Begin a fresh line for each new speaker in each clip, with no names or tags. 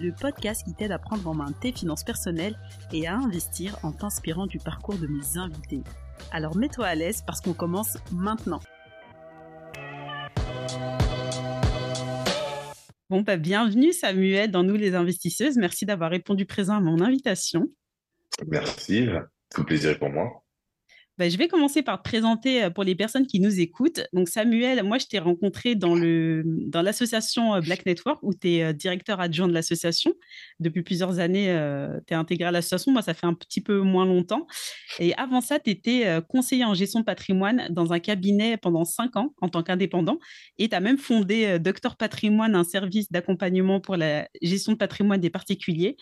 le podcast qui t'aide à prendre en main tes finances personnelles et à investir en t'inspirant du parcours de mes invités. Alors mets-toi à l'aise parce qu'on commence maintenant. Bon, bah, bienvenue Samuel dans Nous les investisseuses. Merci d'avoir répondu présent à mon invitation.
Merci, tout plaisir pour moi.
Bah, je vais commencer par te présenter euh, pour les personnes qui nous écoutent. Donc Samuel, moi je t'ai rencontré dans, l'association euh, Black Network où tu es euh, directeur adjoint de l'association. Depuis plusieurs années, tu es intégré à l'association. Moi, ça fait un petit peu moins longtemps. Et avant ça, tu étais conseiller en gestion de patrimoine dans un cabinet pendant cinq ans en tant qu'indépendant. Et tu as même fondé Docteur Patrimoine, un service d'accompagnement pour la gestion de patrimoine des particuliers.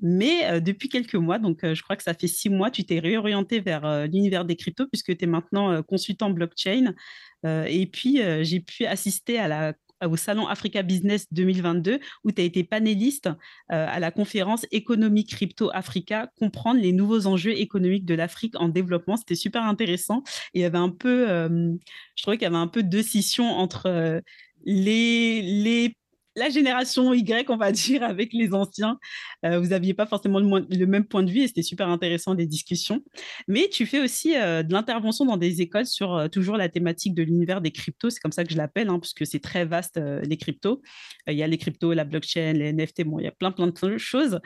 Mais euh, depuis quelques mois, donc euh, je crois que ça fait six mois, tu t'es réorienté vers euh, l'univers des cryptos puisque tu es maintenant consultant blockchain. et puis, j'ai pu assister au salon Africa Business 2022 où tu as été panéliste à la conférence Économie Crypto Africa, comprendre les nouveaux enjeux économiques de l'Afrique en développement. C'était super intéressant. Et il y avait un peu, je trouvais qu'il y avait un peu de scission entre les, les la génération Y, on va dire, avec les anciens. Euh, vous n'aviez pas forcément le, même point de vue et c'était super intéressant des discussions. Mais tu fais aussi euh, de l'intervention dans des écoles sur euh, toujours la thématique de l'univers des cryptos. C'est comme ça que je l'appelle, hein, parce que c'est très vaste, les cryptos. Il y a les cryptos, la blockchain, les NFT, bon, il y a plein, plein de choses.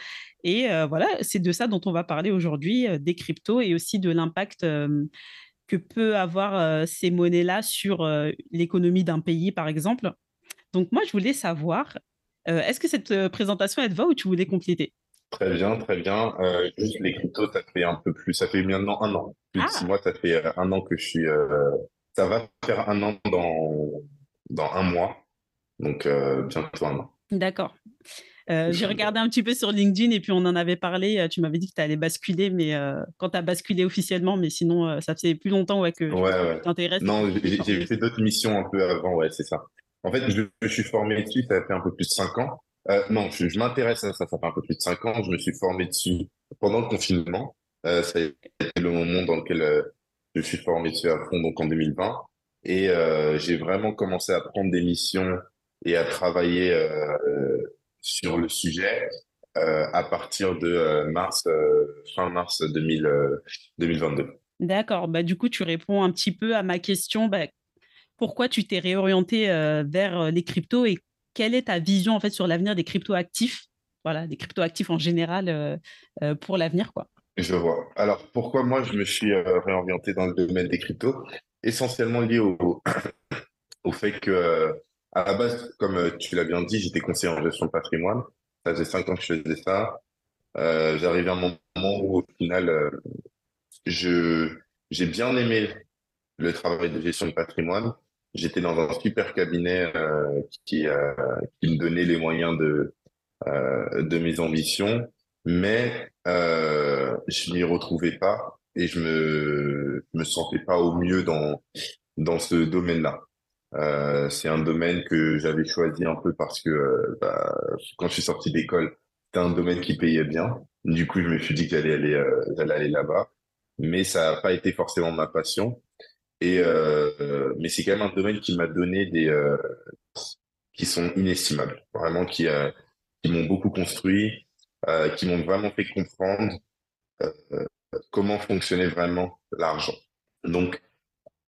Et voilà, c'est de ça dont on va parler aujourd'hui, des cryptos et aussi de l'impact que peut avoir ces monnaies-là sur l'économie d'un pays, par exemple. Donc moi, je voulais savoir, euh, est-ce que cette euh, présentation, elle te va ou tu voulais compléter?
Très bien, très bien. Euh, juste les cryptos, ça fait un peu plus, ça fait maintenant un an. Plus de ah! six mois, ça fait un an que je suis. ça va faire un an dans, dans un mois. Donc bientôt un an.
D'accord. j'ai regardé un petit peu sur LinkedIn et puis on en avait parlé. Tu m'avais dit que tu allais basculer, mais quand tu as basculé officiellement, mais sinon, ça faisait plus longtemps ouais, que
ouais, t'intéresses. Non, j'ai fait d'autres missions un peu avant, ouais, c'est ça. En fait, je, suis formé dessus, ça fait un peu plus de cinq ans. Euh, non, je, m'intéresse à ça, ça fait un peu plus de cinq ans. Je me suis formé dessus pendant le confinement. Euh, c'est le moment dans lequel euh, je suis formé dessus à fond, donc en 2020. Et euh, j'ai vraiment commencé à prendre des missions et à travailler sur le sujet à partir de mars, fin mars 2022.
D'accord. Bah, du coup, tu réponds un petit peu à ma question. Bah, pourquoi tu t'es réorienté euh, vers euh, les cryptos et quelle est ta vision en fait sur l'avenir des crypto-actifs? Voilà, des crypto-actifs en général euh, pour l'avenir, quoi.
Je vois. Alors, pourquoi moi, je me suis réorienté dans le domaine des cryptos? Essentiellement lié au, au fait que, à la base, comme tu l'as bien dit, j'étais conseiller en gestion de patrimoine. Ça faisait cinq ans que je faisais ça. J'arrivais à un moment où, au final, je j'ai bien aimé le travail de gestion de patrimoine, J'étais dans un super cabinet euh, qui, euh, qui me donnait les moyens de, euh, mes ambitions, mais je m'y retrouvais pas et je me me sentais pas au mieux dans ce domaine-là. C'est un domaine que j'avais choisi un peu parce que bah, quand je suis sorti d'école, c'était un domaine qui payait bien. Du coup, je me suis dit que j'allais j'allais aller là-bas, mais ça n'a pas été forcément ma passion. Et euh, mais c'est quand même un domaine qui m'a donné des euh, qui sont inestimables, vraiment qui euh, m'ont beaucoup construit, qui m'ont vraiment fait comprendre comment fonctionnait vraiment l'argent. Donc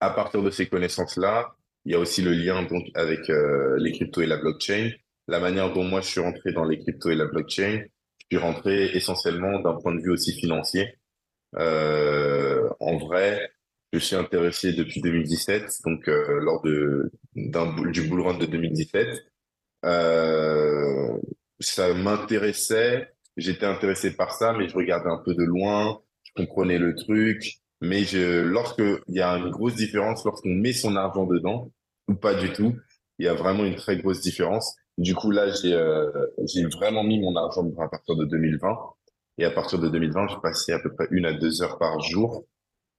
à partir de ces connaissances-là, il y a aussi le lien donc avec les cryptos et la blockchain. La manière dont moi je suis rentré dans les cryptos et la blockchain, je suis rentré essentiellement d'un point de vue aussi financier. en vrai, je suis intéressé depuis 2017, donc euh, lors de du bull run de 2017. Euh, ça m'intéressait, j'étais intéressé par ça, mais je regardais un peu de loin, je comprenais le truc, mais je lorsque il y a une grosse différence lorsqu'on met son argent dedans ou pas du tout, il y a vraiment une très grosse différence. Du coup là, j'ai euh, vraiment mis mon argent à partir de 2020 Et à partir de 2020, je passais à peu près une à deux heures par jour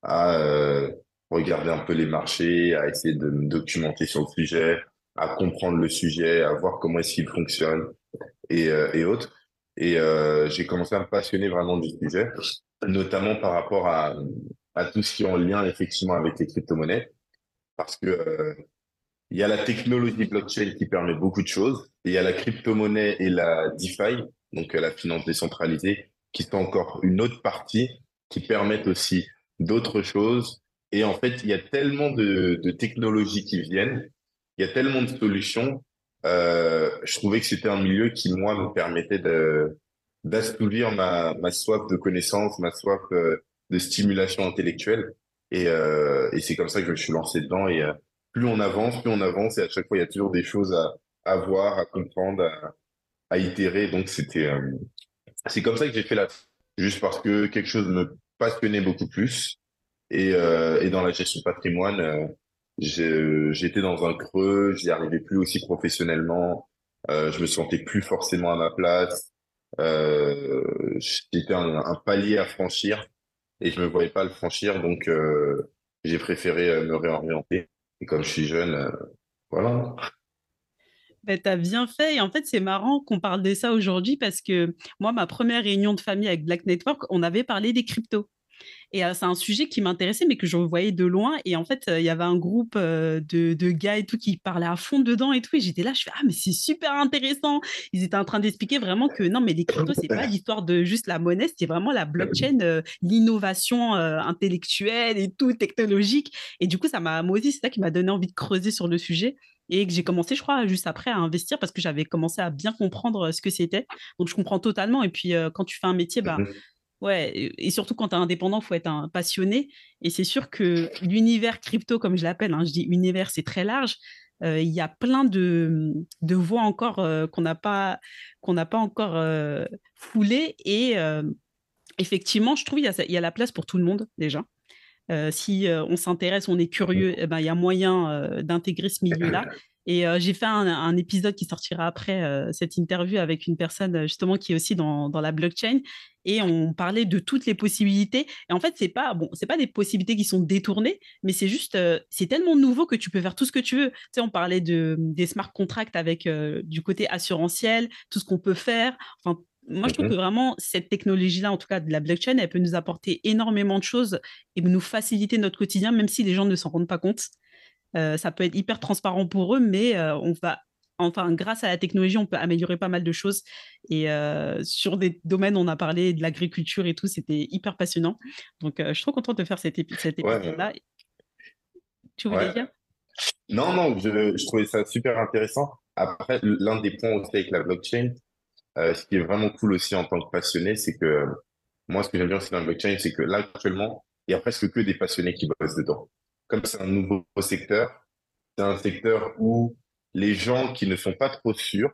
à euh, regarder un peu les marchés, à essayer de me documenter sur le sujet, à comprendre le sujet, à voir comment est-ce qu'il fonctionne et, euh, et autres. Et euh, j'ai commencé à me passionner vraiment du sujet, notamment par rapport à, à tout ce qui est en lien effectivement avec les crypto-monnaies, parce que il y a la technologie blockchain qui permet beaucoup de choses, et il y a la crypto-monnaie et la DeFi, donc la finance décentralisée, qui sont encore une autre partie qui permettent aussi d'autres choses. Et en fait, il y a tellement de, technologies qui viennent, il y a tellement de solutions. Euh, je trouvais que c'était un milieu qui, moi, me permettait de d'assouvir ma, soif de connaissances, ma soif euh, de stimulation intellectuelle. Et, euh, et c'est comme ça que je me suis lancé dedans. Et plus on avance, plus on avance. Et à chaque fois, il y a toujours des choses à, voir, à comprendre, à, à itérer. Donc, c'était, c'est comme ça que j'ai fait la, juste parce que quelque chose me passionnait beaucoup plus. Et, euh, et dans la gestion patrimoine, euh, j'étais dans un creux, j'y arrivais plus aussi professionnellement, euh, je me sentais plus forcément à ma place, euh, c'était un, un, palier à franchir et je me voyais pas le franchir, donc euh, j'ai préféré euh, me réorienter. Et comme je suis jeune, euh, voilà.
Ben, tu as bien fait. Et en fait, c'est marrant qu'on parle de ça aujourd'hui parce que moi, ma première réunion de famille avec Black Network, on avait parlé des cryptos. Et euh, c'est un sujet qui m'intéressait, mais que je voyais de loin. Et en fait, euh, il y avait un groupe euh, de, de, gars et tout qui parlaient à fond dedans et tout. Et j'étais là, je fais Ah, mais c'est super intéressant. Ils étaient en train d'expliquer vraiment que non, mais les cryptos, c'est pas l'histoire de juste la monnaie, c'est vraiment la blockchain, l'innovation intellectuelle et tout, technologique. Et du coup, ça m'a, moi c'est ça qui m'a donné envie de creuser sur le sujet et que j'ai commencé, je crois, juste après à investir parce que j'avais commencé à bien comprendre ce que c'était. Donc, je comprends totalement. Et puis, quand tu fais un métier, bah, Ouais, et surtout quand tu es indépendant, il faut être un passionné. Et c'est sûr que l'univers crypto, comme je l'appelle, hein, je dis univers, c'est très large. Euh, il y a plein de, de voies encore euh, qu'on n'a pas, qu'on n'a pas encore euh, foulées. Et effectivement, je trouve qu'il y, y, a la place pour tout le monde déjà. Si on s'intéresse, on est curieux, eh ben, il y a moyen d'intégrer ce milieu-là. Et euh, j'ai fait un, un, épisode qui sortira après euh, cette interview avec une personne justement qui est aussi dans, dans, la blockchain et on parlait de toutes les possibilités. Et en fait, c'est pas bon, c'est pas des possibilités qui sont détournées, mais c'est juste euh, c'est tellement nouveau que tu peux faire tout ce que tu veux. Tu sais, on parlait de des smart contracts avec du côté assurantiel, tout ce qu'on peut faire. Enfin, moi, je trouve que vraiment, cette technologie-là, en tout cas de la blockchain, elle peut nous apporter énormément de choses et nous faciliter notre quotidien, même si les gens ne s'en rendent pas compte. Euh, ça peut être hyper transparent pour eux, mais euh, on va, enfin, grâce à la technologie, on peut améliorer pas mal de choses. Et euh, sur des domaines, on a parlé de l'agriculture et tout, c'était hyper passionnant. Donc, je suis trop contente de faire cet, épi cet épisode-là. Ouais. Tu voulais ouais. dire?
Non, non, je, je, trouvais ça super intéressant. Après, l'un des points aussi avec la blockchain, euh, ce qui est vraiment cool aussi en tant que passionné, c'est que moi, ce que j'aime bien aussi dans la blockchain, c'est que là, actuellement, il y a presque que des passionnés qui bossent dedans comme c'est un nouveau secteur, c'est un secteur où les gens qui ne sont pas trop sûrs,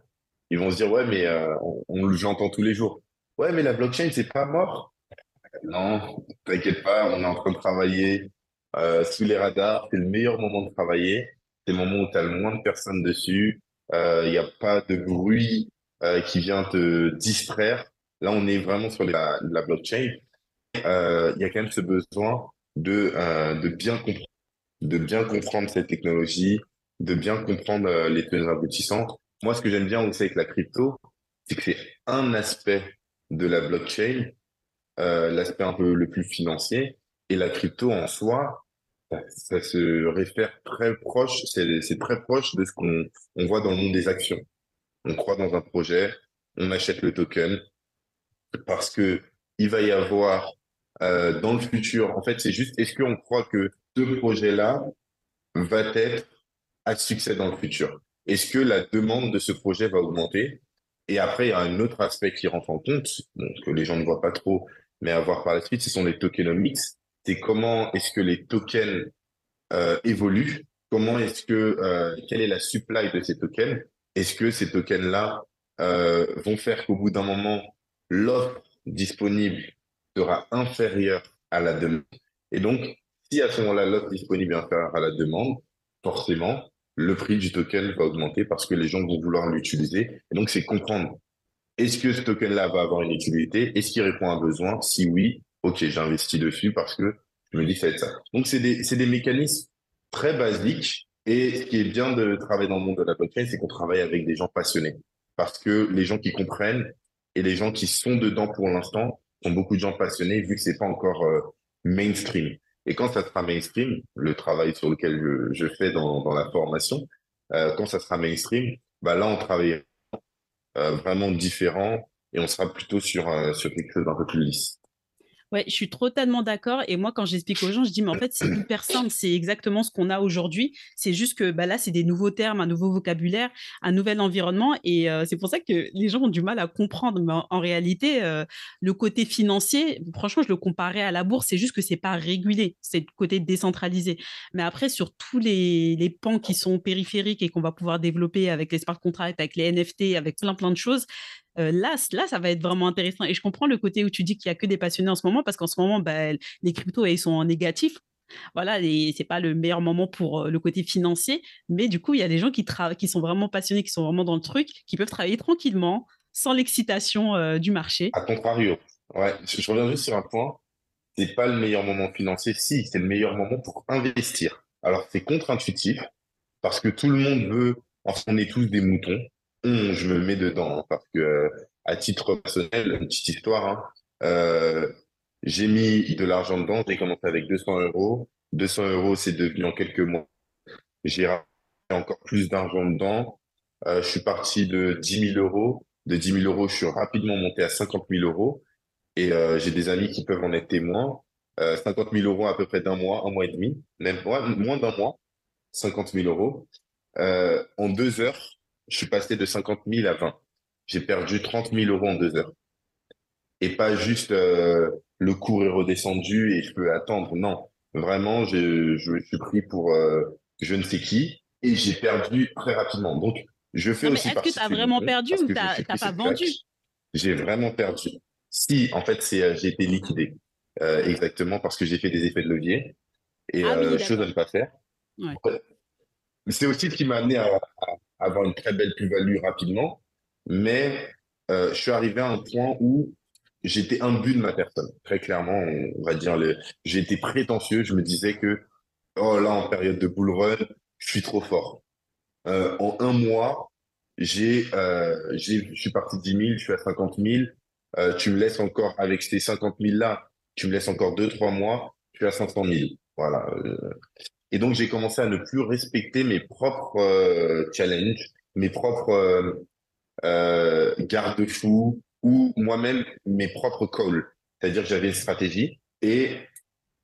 ils vont se dire ouais mais euh, on, on j'entends tous les jours. Ouais mais la blockchain c'est pas mort? Non, t'inquiète pas, on est en train de travailler euh, sous les radars. C'est le meilleur moment de travailler. C'est le moment où tu as le moins de personnes dessus. Il euh, n'y a pas de bruit euh, qui vient te distraire. Là, on est vraiment sur la, la blockchain. Euh, il y a quand même ce besoin de, de bien comprendre de bien comprendre cette technologie, de bien comprendre euh, les tenants aboutissants. Moi, ce que j'aime bien aussi avec la crypto, c'est que c'est un aspect de la blockchain, euh, l'aspect un peu le plus financier, et la crypto en soi, ça, se réfère très proche, c'est très proche de ce qu'on on voit dans le monde des actions. On croit dans un projet, on achète le token parce que il va y avoir euh, dans le futur, en fait, c'est juste, est-ce qu'on croit que ce projet-là va être à succès dans le futur. Est-ce que la demande de ce projet va augmenter? Et après, il y a un autre aspect qui rentre en compte, que les gens ne voient pas trop, mais à voir par la suite, ce sont les tokenomics. C'est comment est-ce que les tokens euh, évoluent? Comment est-ce que euh, quelle est la supply de ces tokens? Est-ce que ces tokens-là euh, vont faire qu'au bout d'un moment, l'offre disponible sera inférieure à la demande? Et donc, si à ce moment-là, l'offre disponible est inférieure à la demande, forcément, le prix du token va augmenter parce que les gens vont vouloir l'utiliser. Et donc, c'est comprendre est-ce que ce token-là va avoir une utilité? Est-ce qu'il répond à un besoin? Si oui, ok, j'investis dessus parce que je me dis être ça. Donc, c'est des, des mécanismes très basiques. Et ce qui est bien de travailler dans le monde de la blockchain, c'est qu'on travaille avec des gens passionnés. Parce que les gens qui comprennent et les gens qui sont dedans pour l'instant sont beaucoup de gens passionnés vu que c'est pas encore euh, mainstream. Et quand ça sera mainstream, le travail sur lequel je, je fais dans, dans la formation, euh, quand ça sera mainstream, bah là, on travaille euh, vraiment différent et on sera plutôt sur, euh, sur quelque chose d'un peu plus lisse.
Je suis totalement d'accord. Et moi, quand j'explique aux gens, je dis, mais en fait, c'est hyper simple. C'est exactement ce qu'on a aujourd'hui. C'est juste que bah, là, c'est des nouveaux termes, un nouveau vocabulaire, un nouvel environnement. Et euh, c'est pour ça que les gens ont du mal à comprendre. Mais en, réalité, euh, le côté financier, franchement, je le comparais à la bourse. C'est juste que c'est pas régulé. C'est le côté décentralisé. Mais après, sur tous les, les pans qui sont périphériques et qu'on va pouvoir développer avec les smart contracts, avec les NFT, avec plein, plein de choses, là, là, ça va être vraiment intéressant. Et je comprends le côté où tu dis qu'il n'y a que des passionnés en ce moment, parce qu'en ce moment, bah, les cryptos, ils sont en négatif. Voilà, et c'est pas le meilleur moment pour le côté financier, mais du coup, il y a des gens qui, qui sont vraiment passionnés, qui sont vraiment dans le truc, qui peuvent travailler tranquillement, sans l'excitation du marché.
À contrario, je, reviens juste sur un point. C'est pas le meilleur moment financier, si, c'est le meilleur moment pour investir. Alors, c'est contre-intuitif, parce que tout le monde veut, on est tous des moutons, je me mets dedans hein, parce que euh, à titre personnel, une petite histoire, hein, euh, j'ai mis de l'argent dedans. J'ai commencé avec 200 euros. 200 euros, c'est devenu en quelques mois. J'ai encore plus d'argent dedans. Euh, je suis parti de 10 000 euros. De 10 000 euros, je suis rapidement monté à 50 000 euros. Et j'ai des amis qui peuvent en être témoins. 50 000 euros à peu près d'un mois, un mois et demi, même moins d'un mois, 50 000 euros. en deux heures, je suis passé de 50 000 à 20. J'ai perdu 30 000 euros en deux heures. Et pas juste euh, le cours est redescendu et je peux attendre. Non, vraiment, je, je suis pris pour euh, je ne sais qui et j'ai perdu très rapidement. Donc, je fais aussi.
Est-ce que tu as vraiment perdu ou tu n'as pas vendu
J'ai vraiment perdu. Si, en fait, c'est euh, j'ai été liquidé. exactement parce que j'ai fait des effets de levier et ah chose à ne pas faire. Ouais. C'est aussi ce qui m'a amené à, avoir une très belle plus-value rapidement, mais euh, je suis arrivé à un point où j'étais imbu de ma personne. Très clairement, on va dire, j'ai été prétentieux. Je me disais que, oh là, en période de bull run, je suis trop fort. Euh, en un mois, j'ai, euh, je suis parti de 10 000, je suis à 50 000. Euh, tu me laisses encore, avec ces 50 000 là, tu me laisses encore deux, trois mois, je suis à 500 000. Voilà. Et donc, j'ai commencé à ne plus respecter mes propres euh, challenges, mes propres euh, euh, garde-fous ou moi-même mes propres calls. C'est-à-dire que j'avais une stratégie et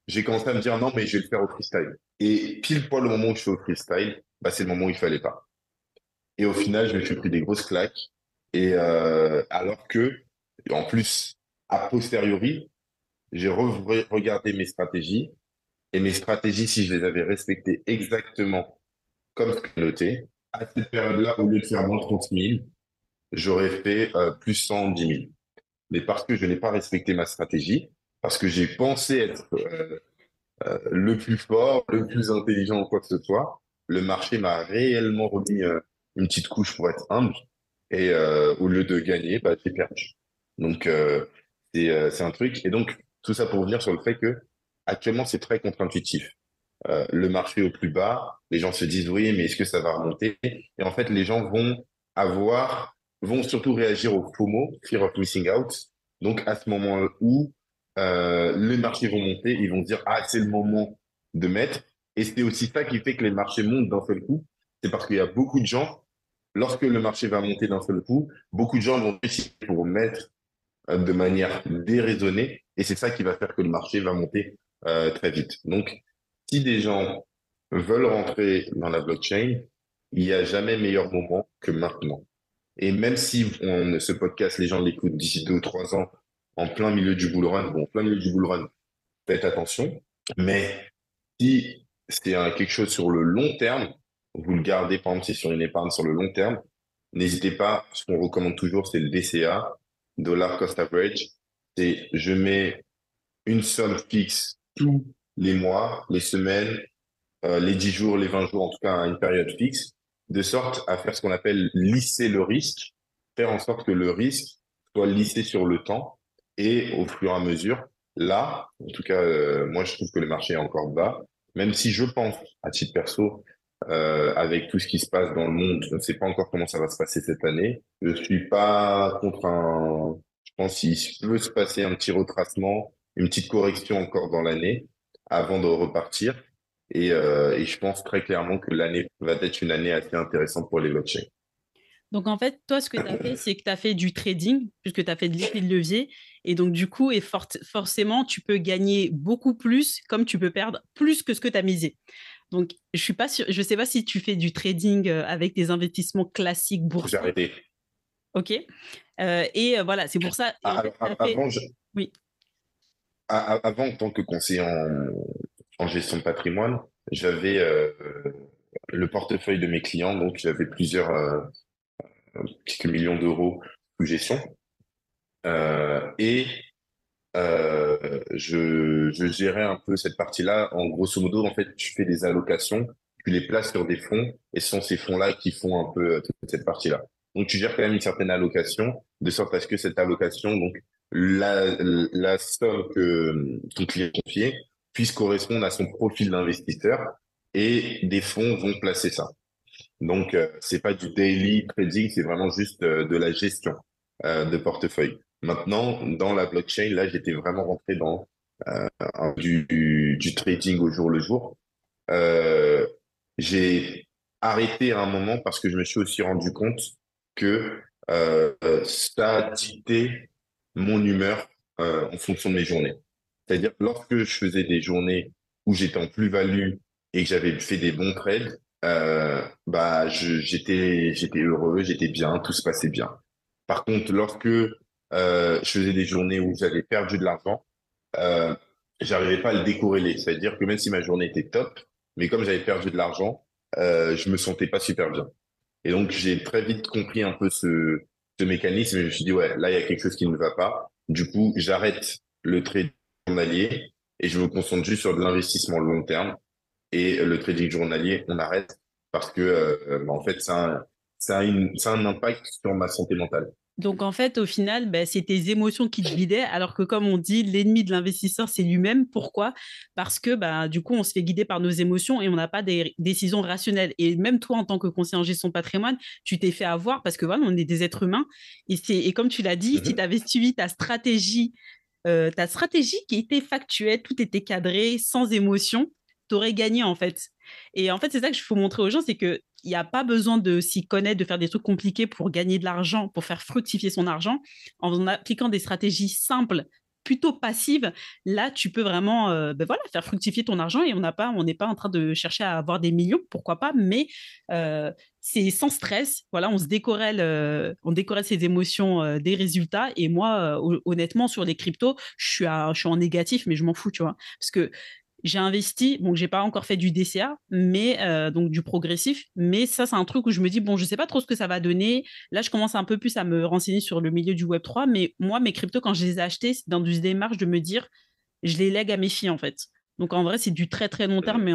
j'ai commencé à me dire non, mais je vais le faire au freestyle. Et pile poil au moment où je fais au freestyle, bah, c'est le moment où il fallait pas. Et au final, je me suis pris des grosses claques. Et alors que, en plus, a posteriori, j'ai regardé mes stratégies et mes stratégies, si je les avais respectées exactement comme ce que noté, à cette période-là, au lieu de faire moins 30 000, j'aurais fait euh, plus 110 000. Mais parce que je n'ai pas respecté ma stratégie, parce que j'ai pensé être euh, euh, le plus fort, le plus intelligent ou quoi que ce soit, le marché m'a réellement remis une petite couche pour être humble. Et au lieu de gagner, bah, j'ai perdu. Donc, c'est un truc. Et donc, tout ça pour revenir sur le fait que actuellement, c'est très contre-intuitif. Euh, le marché au plus bas, les gens se disent oui, mais est-ce que ça va remonter? Et en fait, les gens vont avoir, vont surtout réagir au FOMO, Fear of Missing Out. Donc, à ce moment où euh, les marchés vont monter, ils vont dire ah, c'est le moment de mettre. Et c'est aussi ça qui fait que les marchés montent d'un seul coup. C'est parce qu'il y a beaucoup de gens, lorsque le marché va monter d'un seul coup, beaucoup de gens vont décider pour mettre euh, de manière déraisonnée. Et c'est ça qui va faire que le marché va monter euh, très vite. Donc, si des gens veulent rentrer dans la blockchain, il n'y a jamais meilleur moment que maintenant. Et même si on, ce podcast, les gens l'écoutent d'ici deux ou trois ans, en plein milieu du bull run, bon, en plein milieu du bull run, faites attention. Mais si c'est quelque chose sur le long terme, vous le gardez, par exemple, c'est sur une épargne sur le long terme, n'hésitez pas, ce qu'on recommande toujours, c'est le DCA, Dollar Cost Average. C'est je mets une somme fixe tous les mois, les semaines, euh, les 10 jours, les 20 jours, en tout cas une période fixe, de sorte à faire ce qu'on appelle lisser le risque, faire en sorte que le risque soit lissé sur le temps et au fur et à mesure. Là, en tout cas, euh, moi, je trouve que le marché est encore bas, même si je pense, à titre perso, euh, avec tout ce qui se passe dans le monde, je ne sais pas encore comment ça va se passer cette année. Je suis pas contre un, je pense qu'il peut se passer un petit retracement, une petite correction encore dans l'année avant de repartir. Et, euh, et je pense très clairement que l'année va être une année assez intéressante pour les blockchains.
Donc, en fait, toi, ce que tu as fait, c'est que tu as fait du trading, puisque tu as fait de l'effet de levier. Et donc, du coup, et forcément, tu peux gagner beaucoup plus, comme tu peux perdre plus que ce que tu as misé. Donc, je suis pas je sais pas si tu fais du trading euh, avec des investissements classiques boursiers.
J'ai arrêté.
Ok. Euh, et voilà, c'est pour ça.
Ah, avant, oui. Avant, en tant que conseiller en, gestion de patrimoine, j'avais le portefeuille de mes clients, donc j'avais plusieurs quelques millions d'euros de gestion. et euh, je, je gérais un peu cette partie-là. En grosso modo, en fait, tu fais des allocations, tu les places sur des fonds, et ce sont ces fonds-là qui font un peu euh, toute cette partie-là. Donc, tu gères quand même une certaine allocation, de sorte à ce que cette allocation, donc la, la somme que ton client confié, puisse correspondre à son profil d'investisseur, et des fonds vont placer ça. Donc, euh, c'est pas du daily trading, c'est vraiment juste euh, de la gestion euh, de portefeuille. Maintenant, dans la blockchain, là, j'étais vraiment rentré dans euh, du, du, trading au jour le jour. Euh, j'ai arrêté à un moment parce que je me suis aussi rendu compte que ça dictait mon humeur euh, en fonction de mes journées. C'est-à-dire lorsque je faisais des journées où j'étais en plus-value et que j'avais fait des bons trades, euh, bah j'étais j'étais heureux, j'étais bien, tout se passait bien. Par contre, lorsque euh, je faisais des journées où j'avais perdu de l'argent, euh, j'arrivais pas à le décorréler. C'est-à-dire que même si ma journée était top, mais comme j'avais perdu de l'argent, euh, je me sentais pas super bien. Et donc j'ai très vite compris un peu ce, mécanisme et je me suis dit ouais là il y a quelque chose qui ne va pas. Du coup j'arrête le trading journalier et je me concentre juste sur de l'investissement long terme et le trading journalier on arrête parce que euh, bah, en fait ça ça a, une, ça a un impact sur ma santé mentale.
Donc, en fait, au final, bah, c'est tes émotions qui te guidaient, alors que, comme on dit, l'ennemi de l'investisseur, c'est lui-même. Pourquoi? Parce que, bah, du coup, on se fait guider par nos émotions et on n'a pas des décisions rationnelles. Et même toi, en tant que conseiller en gestion de patrimoine, tu t'es fait avoir parce que, voilà, on est des êtres humains. Et, et comme tu l'as dit, si mmh tu avais suivi ta stratégie, euh, ta stratégie qui était factuelle, tout était cadré, sans émotion, tu aurais gagné, en fait. Et en fait, c'est ça que je faut montrer aux gens, c'est que il n'y a pas besoin de s'y connaître, de faire des trucs compliqués pour gagner de l'argent, pour faire fructifier son argent. En appliquant des stratégies simples, plutôt passives, là, tu peux vraiment euh, ben voilà, faire fructifier ton argent et on n'est pas en train de chercher à avoir des millions, pourquoi pas, mais euh, c'est sans stress. Voilà, on se décorelle, euh, on décorelle ses émotions des résultats. Et moi, honnêtement, sur les cryptos, je suis, je suis en négatif, mais je m'en fous, tu vois, parce que j'ai investi, bon, j'ai pas encore fait du DCA, mais euh, donc du progressif, mais ça, c'est un truc où je me dis, bon, je sais pas trop ce que ça va donner. Là, je commence un peu plus à me renseigner sur le milieu du Web3, mais moi, mes cryptos, quand je les ai achetés, c'est dans une démarche de me dire, je les lègue à mes filles, en fait. Donc en vrai, c'est du très très long terme, mais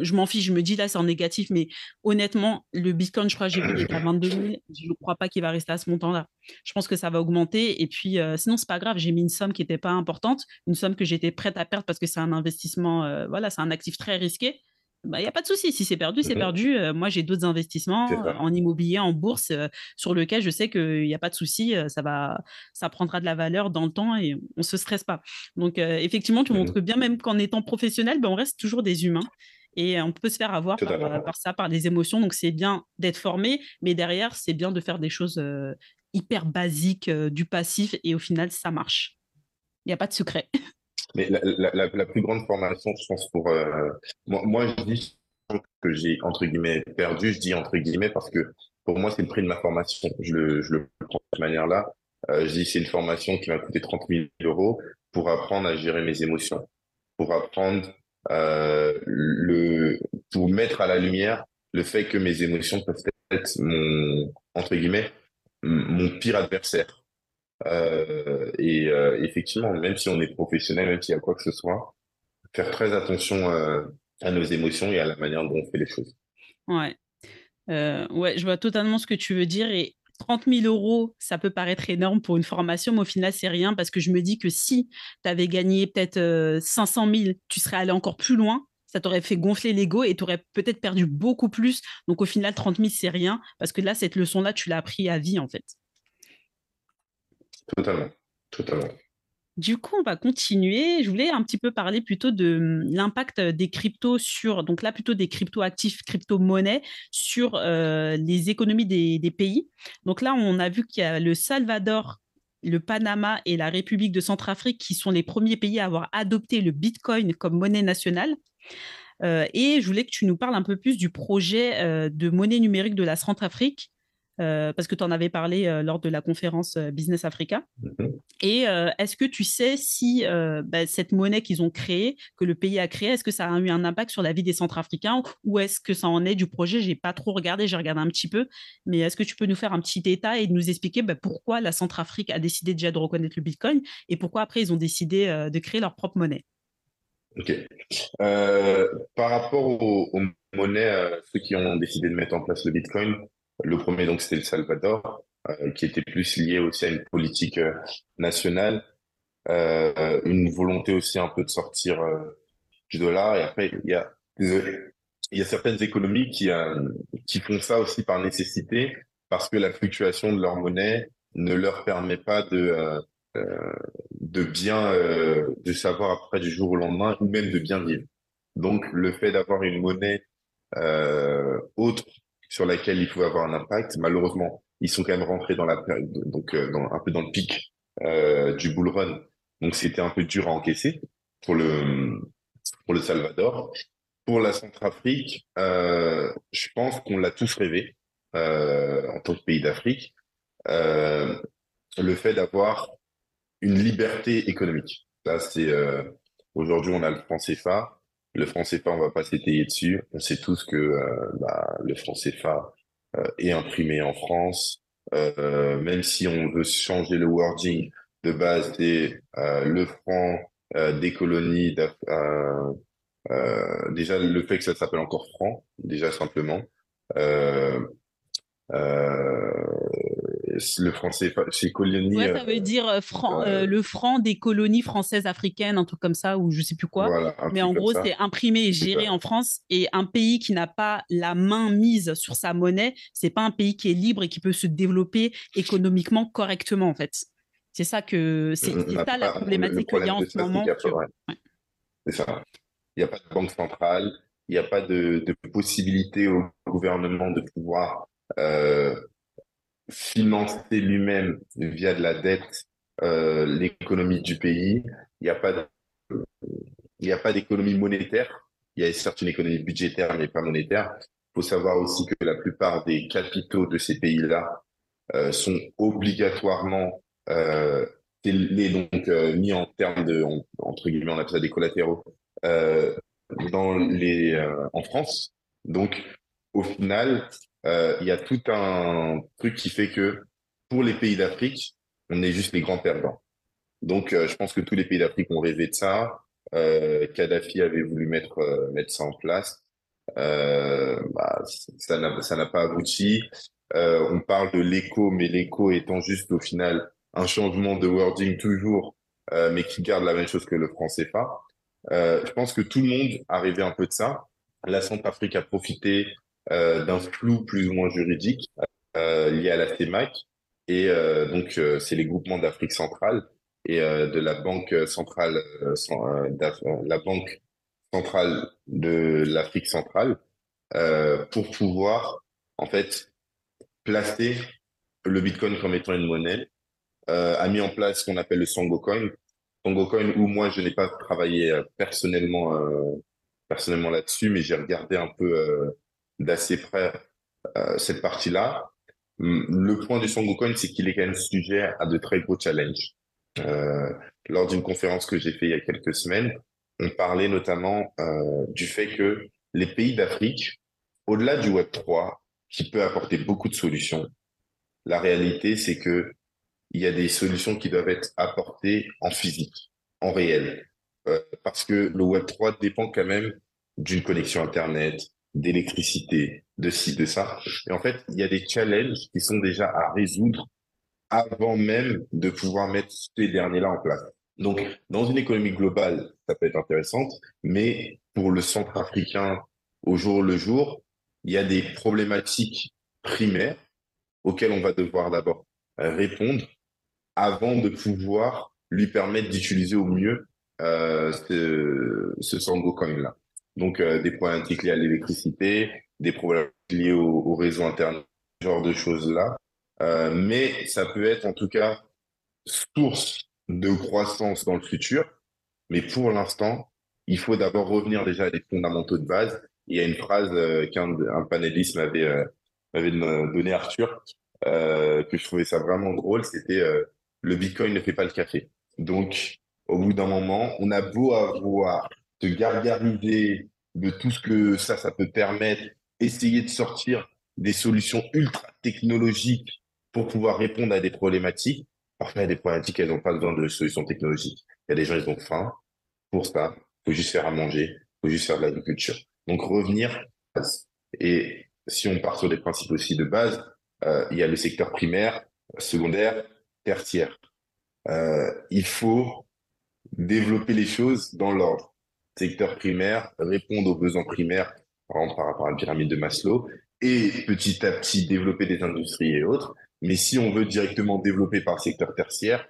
je m'en fiche. Je me dis là, c'est en négatif, mais honnêtement, le Bitcoin, je crois, j'ai vu, il est à 22 000. Je ne crois pas qu'il va rester à ce montant-là. Je pense que ça va augmenter. Et puis, sinon, sinon, c'est pas grave. J'ai mis une somme qui n'était pas importante, une somme que j'étais prête à perdre parce que c'est un investissement, euh, voilà, c'est un actif très risqué il bah, n'y a pas de souci. Si c'est perdu, c'est mmh perdu. moi, j'ai d'autres investissements en immobilier, en bourse, sur lequel je sais qu'il n'y a pas de souci. ça, va, ça prendra de la valeur dans le temps et on ne se stresse pas. Donc, effectivement, tu mmh montres bien, même qu'en étant professionnel, ben, on reste toujours des humains. Et on peut se faire avoir par, ça, par les émotions. Donc, c'est bien d'être formé, mais derrière, c'est bien de faire des choses hyper basiques, du passif, et au final, ça marche. Il n'y a pas de secret.
Mais la, la, la, plus grande formation, je pense, pour euh, moi, moi, je dis que j'ai entre guillemets perdu, je dis entre guillemets parce que pour moi, c'est le prix de ma formation. Je le, je le prends de cette manière-là. Euh, je dis c'est une formation qui m'a coûté 30 000 euros pour apprendre à gérer mes émotions, pour apprendre euh, le, pour mettre à la lumière le fait que mes émotions peuvent être mon entre guillemets mon pire adversaire. Euh, et euh, effectivement, même si on est professionnel, même s'il y a quoi que ce soit, faire très attention euh, à nos émotions et à la manière dont on fait les choses.
Ouais. ouais, je vois totalement ce que tu veux dire. Et 30 000 euros, ça peut paraître énorme pour une formation, mais au final, c'est rien parce que je me dis que si tu avais gagné peut-être 500 000, tu serais allé encore plus loin. Ça t'aurait fait gonfler l'ego et tu aurais peut-être perdu beaucoup plus. Donc au final, 30 000, c'est rien parce que là, cette leçon-là, tu l'as appris à vie en fait.
Totalement, totalement.
Du coup, on va continuer. Je voulais un petit peu parler plutôt de hum, l'impact des cryptos sur, donc là plutôt des crypto-actifs, crypto-monnaies sur euh, les économies des, pays. Donc là, on a vu qu'il y a le Salvador, le Panama et la République de Centrafrique qui sont les premiers pays à avoir adopté le Bitcoin comme monnaie nationale. Euh, et je voulais que tu nous parles un peu plus du projet euh, de monnaie numérique de la Centrafrique euh, parce que tu en avais parlé euh, lors de la conférence euh, Business Africa. Mhm. Et est-ce que tu sais si bah, cette monnaie qu'ils ont créée, que le pays a créée, est-ce que ça a eu un impact sur la vie des Centrafricains ou est-ce que ça en est du projet? J'ai pas trop regardé, j'ai regardé un petit peu, mais est-ce que tu peux nous faire un petit état et nous expliquer bah, pourquoi la Centrafrique a décidé déjà de reconnaître le Bitcoin et pourquoi après ils ont décidé de créer leur propre monnaie?
Ok. par rapport aux, aux monnaies, ceux qui ont décidé de mettre en place le Bitcoin, le premier, donc, c'était le Salvador, euh, qui était plus lié aussi à une politique euh, nationale, euh, une volonté aussi un peu de sortir du dollar. Et après, il y a, il y a certaines économies qui, qui font ça aussi par nécessité, parce que la fluctuation de leur monnaie ne leur permet pas de, de bien, de savoir après du jour au lendemain, ou même de bien vivre. Donc, le fait d'avoir une monnaie autre sur laquelle il pouvait avoir un impact. Malheureusement, ils sont quand même rentrés dans la donc euh, un peu dans le pic euh, du bull run. Donc c'était un peu dur à encaisser pour le pour le Salvador. Pour la Centrafrique, euh, je pense qu'on l'a tous rêvé en tant que pays d'Afrique, le fait d'avoir une liberté économique. Là, c'est aujourd'hui on a le franc CFA, le franc CFA, on va pas s'étayer dessus. On sait tous que euh, bah, le franc CFA euh, est imprimé en France. Euh, même si on veut changer le wording de base, c'est le franc des colonies. déjà, le fait que ça s'appelle encore franc, déjà simplement. Euh, le français, c'est colonie.
Ouais, ça veut dire euh, franc, euh, le franc des colonies françaises africaines, un truc comme ça, ou je sais plus quoi. Mais en gros, c'est imprimé et géré en France. Et un pays qui n'a pas la main mise sur sa monnaie, c'est pas un pays qui est libre et qui peut se développer économiquement correctement, en fait. C'est ça que c'est ça la problématique qu'il y a en ce moment.
C'est ça. Il n'y a pas de banque centrale, il n'y a pas de, de, possibilité au gouvernement de pouvoir euh, financer lui-même via de la dette euh, l'économie du pays. Il n'y a pas il n'y a pas d'économie monétaire. Il y a certes une économie budgétaire, mais pas monétaire. Il faut savoir aussi que la plupart des capitaux de ces pays-là euh, sont obligatoirement euh, donc euh, mis en termes de entre guillemets on appelle ça des collatéraux euh, dans les euh, en France. Donc au final, il y a tout un truc qui fait que pour les pays d'Afrique, on est juste les grands perdants. Donc, euh, je pense que tous les pays d'Afrique ont rêvé de ça. Euh, Kadhafi avait voulu mettre euh, mettre ça en place. Bah, ça n'a pas abouti. on parle de l'écho, mais l'écho étant juste au final un changement de wording toujours, mais qui garde la même chose que le franc CFA. je pense que tout le monde a rêvé un peu de ça. La Centrafrique a profité euh, d'un flou plus ou moins juridique euh, lié à la CEMAC. Et euh, donc, c'est les groupements d'Afrique centrale et de la Banque centrale, la Banque centrale de l'Afrique centrale, pour pouvoir, en fait, placer le Bitcoin comme étant une monnaie, a mis en place ce qu'on appelle le Songo Coin. Coin, où moi, je n'ai pas travaillé personnellement, personnellement là-dessus, mais j'ai regardé un peu d'assez près euh, cette partie-là. Hum, le point du Songocoin, c'est qu'il est quand même sujet à de très gros challenges. Euh, lors d'une conférence que j'ai fait il y a quelques semaines, on parlait notamment euh, du fait que les pays d'Afrique, au-delà du Web 3, qui peut apporter beaucoup de solutions, la réalité, c'est que il y a des solutions qui doivent être apportées en physique, en réel, parce que le Web 3 dépend quand même d'une connexion Internet, d'électricité, de ci, de ça. Et en fait, il y a des challenges qui sont déjà à résoudre avant même de pouvoir mettre ces derniers-là en place. Donc, dans une économie globale, ça peut être intéressant, mais pour le centre africain, au jour le jour, il y a des problématiques primaires auxquelles on va devoir d'abord répondre avant de pouvoir lui permettre d'utiliser au mieux euh, ce, ce Sango Coin-là. Donc, euh, des problématiques liées à l'électricité, des problèmes liés au, au, réseau Internet, ce genre de choses-là. Euh, mais ça peut être en tout cas source de croissance dans le futur. Mais pour l'instant, il faut d'abord revenir déjà à des fondamentaux de base. Il y a une phrase euh, qu'un un panéliste m'avait euh, m'avait donné Arthur, euh, que je trouvais ça vraiment drôle, c'était le Bitcoin ne fait pas le café. Donc, au bout d'un moment, on a beau avoir se gargariser de tout ce que ça, ça peut permettre, essayer de sortir des solutions ultra technologiques pour pouvoir répondre à des problématiques. Parfois, il y a des problématiques, elles n'ont pas besoin de solutions technologiques. Il y a des gens, ils ont faim. Pour ça, il faut juste faire à manger, il faut juste faire de l'agriculture. Donc, revenir. Et si on part sur des principes aussi de base, euh, il y a le secteur primaire, secondaire, tertiaire. Euh, il faut développer les choses dans l'ordre. Secteur primaire, répondre aux besoins primaires, par par rapport à la pyramide de Maslow, et petit à petit développer des industries et autres. Mais si on veut directement développer par secteur tertiaire,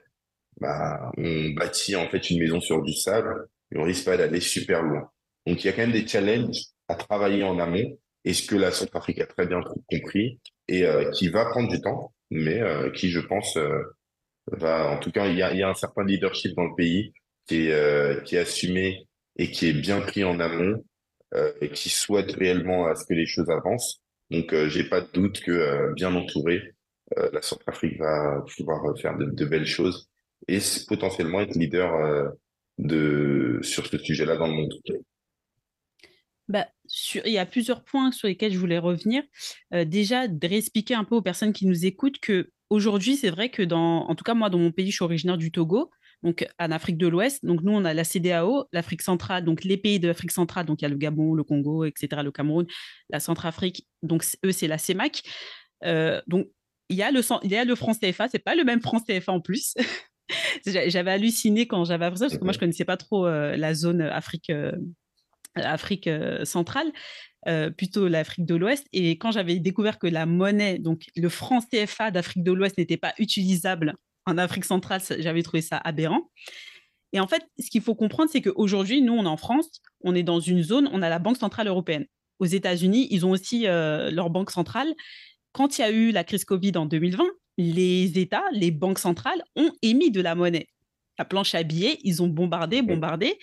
bah, on bâtit en fait une maison sur du sable et on risque pas d'aller super loin. Donc il y a quand même des challenges à travailler en amont, et ce que la Centrafrique a très bien compris, et euh, qui va prendre du temps, mais euh, qui, je pense, euh, va, en tout cas, il y a, un certain leadership dans le pays qui qui est assumé et qui est bien pris en amont euh, et qui souhaite réellement à ce que les choses avancent. Donc, euh, j'ai pas de doute que euh, bien entouré, euh, la Centrafrique va pouvoir faire de, belles choses et potentiellement être leader de sur ce sujet-là dans le monde.
Bah, il y a plusieurs points sur lesquels je voulais revenir. Déjà, de réexpliquer un peu aux personnes qui nous écoutent que aujourd'hui, c'est vrai que dans, en tout cas moi, dans mon pays, je suis originaire du Togo, donc en Afrique de l'Ouest. Donc nous, on a la CDAO, l'Afrique centrale, donc les pays de l'Afrique centrale, donc il y a le Gabon, le Congo, etc., le Cameroun, la Centrafrique. Donc eux, c'est la CEMAC. Euh, donc il y a le, il y a le franc CFA, c'est pas le même franc CFA en plus. j'avais halluciné quand j'avais appris ça parce que moi je connaissais pas trop euh, la zone Afrique. Euh, Afrique centrale, plutôt l'Afrique de l'Ouest. Et quand j'avais découvert que la monnaie, donc le franc CFA d'Afrique de l'Ouest, n'était pas utilisable en Afrique centrale, j'avais trouvé ça aberrant. Et en fait, ce qu'il faut comprendre, c'est qu'aujourd'hui, nous, on est en France, on est dans une zone, on a la Banque centrale européenne. Aux États-Unis, ils ont aussi euh, leur banque centrale. Quand il y a eu la crise Covid en 2020, les États, les banques centrales ont émis de la monnaie. La planche à billets, ils ont bombardé, bombardé.